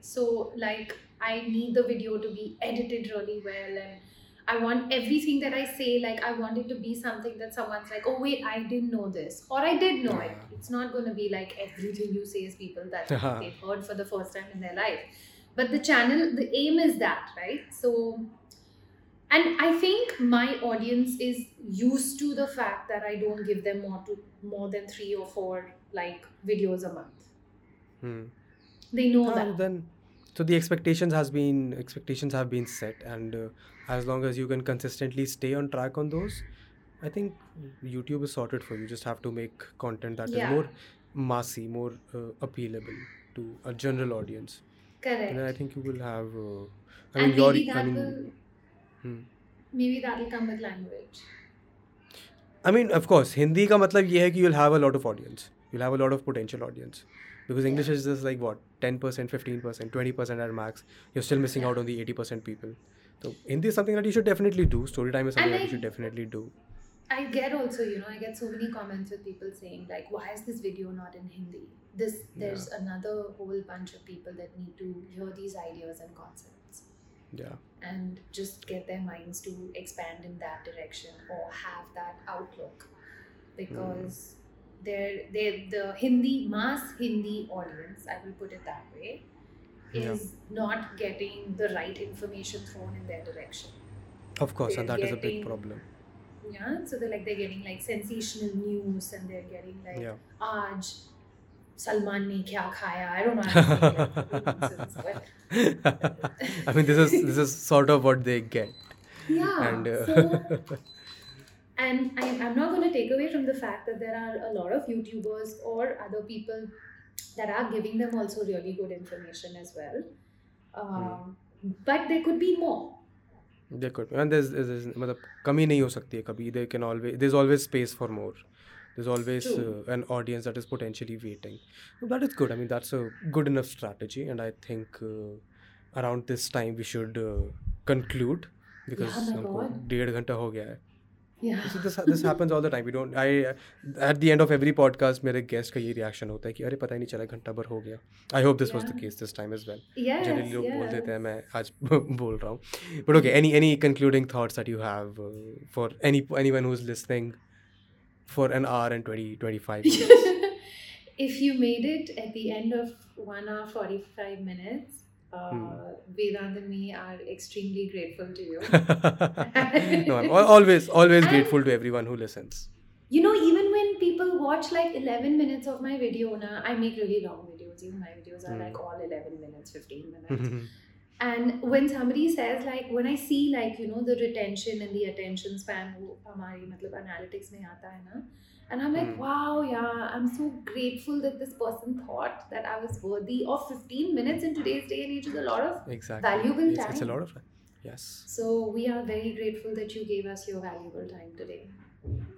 Speaker 2: So like I need the video to be edited really well and I want everything that I say like I want it to be something that someone's like, oh wait, I didn't know this. Or I did know it. It's not gonna be like everything you say is people that they've heard for the first time in their life. But the channel, the aim is that, right? So and I think my audience is used to the fact that I don't give them more to more than three or four like videos a month.
Speaker 1: Hmm.
Speaker 2: They know
Speaker 1: Ah,
Speaker 2: that.
Speaker 1: then so the expectations has been expectations have been set and uh, as long as you can consistently stay on track on those i think youtube is sorted for you. Just have to make content that
Speaker 2: yeah.
Speaker 1: is more massy more uh, appealable to a general audience.
Speaker 2: Correct
Speaker 1: and i think you will have uh, i
Speaker 2: and
Speaker 1: mean your i mean
Speaker 2: will,
Speaker 1: hmm.
Speaker 2: maybe that'll come with language.
Speaker 1: I mean of course hindi ka matlab ye hai ki you'll have a lot of audience. You'll have a lot of potential audience. Because English is just like what, 10%, 15%, 20% at max. You're still missing
Speaker 2: Yeah.
Speaker 1: out on the 80% people. So Hindi is something that you should definitely do. Story time is something
Speaker 2: And
Speaker 1: that you should definitely do.
Speaker 2: I get also, you know, I get so many comments with people saying like, why is this video not in Hindi? This there's another whole bunch of people that need to hear these ideas and concepts
Speaker 1: Yeah.
Speaker 2: and just get their minds to expand in that direction or have that outlook hmm. because they're, they're the Hindi mass Hindi audience, I will put it that way,
Speaker 1: Yeah.
Speaker 2: is not getting the right information thrown in their direction.
Speaker 1: Of course, and
Speaker 2: They're
Speaker 1: that is a big problem.
Speaker 2: Yeah, so they're like they're getting like sensational news and they're getting like
Speaker 1: Yeah.
Speaker 2: Aaj Salman ne kya khaya? I don't know. how to say it, nonsense, but
Speaker 1: I mean, this is this is sort of what they get,
Speaker 2: yeah.
Speaker 1: and uh,
Speaker 2: so, and I, I'm not going to take away from the fact that there are a lot of YouTubers or other people that are giving them also really good information as well. Um, But there could be more.
Speaker 1: they could. And there's, there's मतलब कमी नहीं हो सकती है कभी. They can always there's always space for more. There's always
Speaker 2: True.
Speaker 1: uh, an audience that is potentially waiting. So that is good. I mean, that's a good enough strategy, and I think uh, around this time we should uh, conclude because
Speaker 2: Yeah, my
Speaker 1: हमको
Speaker 2: God.
Speaker 1: डेढ़ घंटा हो गया है.
Speaker 2: Yeah.
Speaker 1: So this this happens all the time. We don't. I at the end of every podcast मेरे guest का ये reaction होता है कि अरे पता ही नहीं चला घंटा भर हो गया. I hope this was the case this time as well.
Speaker 2: Yes.
Speaker 1: Generally लोग बोल
Speaker 2: yes.
Speaker 1: देते हैं मैं आज बोल रहा हूँ but okay any any concluding thoughts that you have for any anyone who is listening for an hour and 20 25
Speaker 2: if you made it at the end of one hour 45 minutes uh,
Speaker 1: Hmm.
Speaker 2: Vedant and me are extremely grateful to you.
Speaker 1: no, I'm al- always always
Speaker 2: And-
Speaker 1: grateful to everyone who listens.
Speaker 2: You know, even when people watch like 11 minutes of my video, na, I make really long videos. Even my videos are
Speaker 1: Hmm.
Speaker 2: like all 11 minutes, 15 minutes. and when somebody says like, when I see like, you know, the retention and the attention span, wo hamari matlab analytics mein aata hai na, and I'm like,
Speaker 1: Hmm.
Speaker 2: wow, yeah, I'm so grateful that this person thought that I was worthy of 15 minutes in today's day and age is a lot of.
Speaker 1: exactly.
Speaker 2: Valuable
Speaker 1: it's, it's a
Speaker 2: time.
Speaker 1: lot of yes.
Speaker 2: So we are very grateful that you gave us your valuable time today.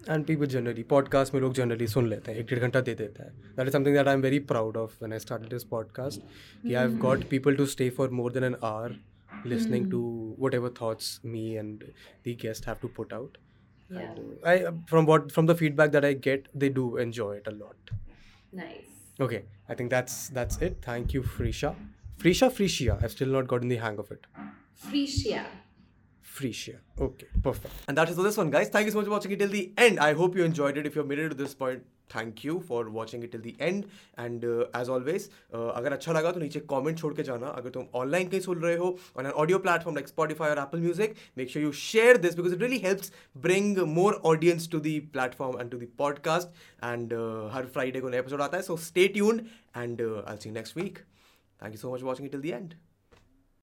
Speaker 1: And people generally podcast में लोग generally सुन लेते हैं एक डेढ़ घंटा दे देता है that is something that I am very proud of when I started this podcast कि I have got people to stay for more than an our listening
Speaker 2: Mm.
Speaker 1: to whatever thoughts me and the guest have to put out
Speaker 2: yeah.
Speaker 1: i from what from the feedback that i get they do enjoy it a lot
Speaker 2: Nice.
Speaker 1: okay i think that's that's it thank you frisha frisha frisia i've still not gotten the hang of it
Speaker 2: Frisia.
Speaker 1: Frisia. Okay, perfect. And that is all this one, guys. Thank you so much for watching it till the end. I hope you enjoyed it. If you've made it to this point, thank you for watching it till the end and as always अगर अच्छा लगा तो नीचे comment छोड़ के जाना अगर तुम ऑनलाइन कहीं सुन रहे हो on an audio platform like Spotify और Apple music make sure you share this because it really helps bring more audience to the platform and to the podcast and her Friday को नया episode आता है so stay tuned and I see next week thank you so much watching it till the end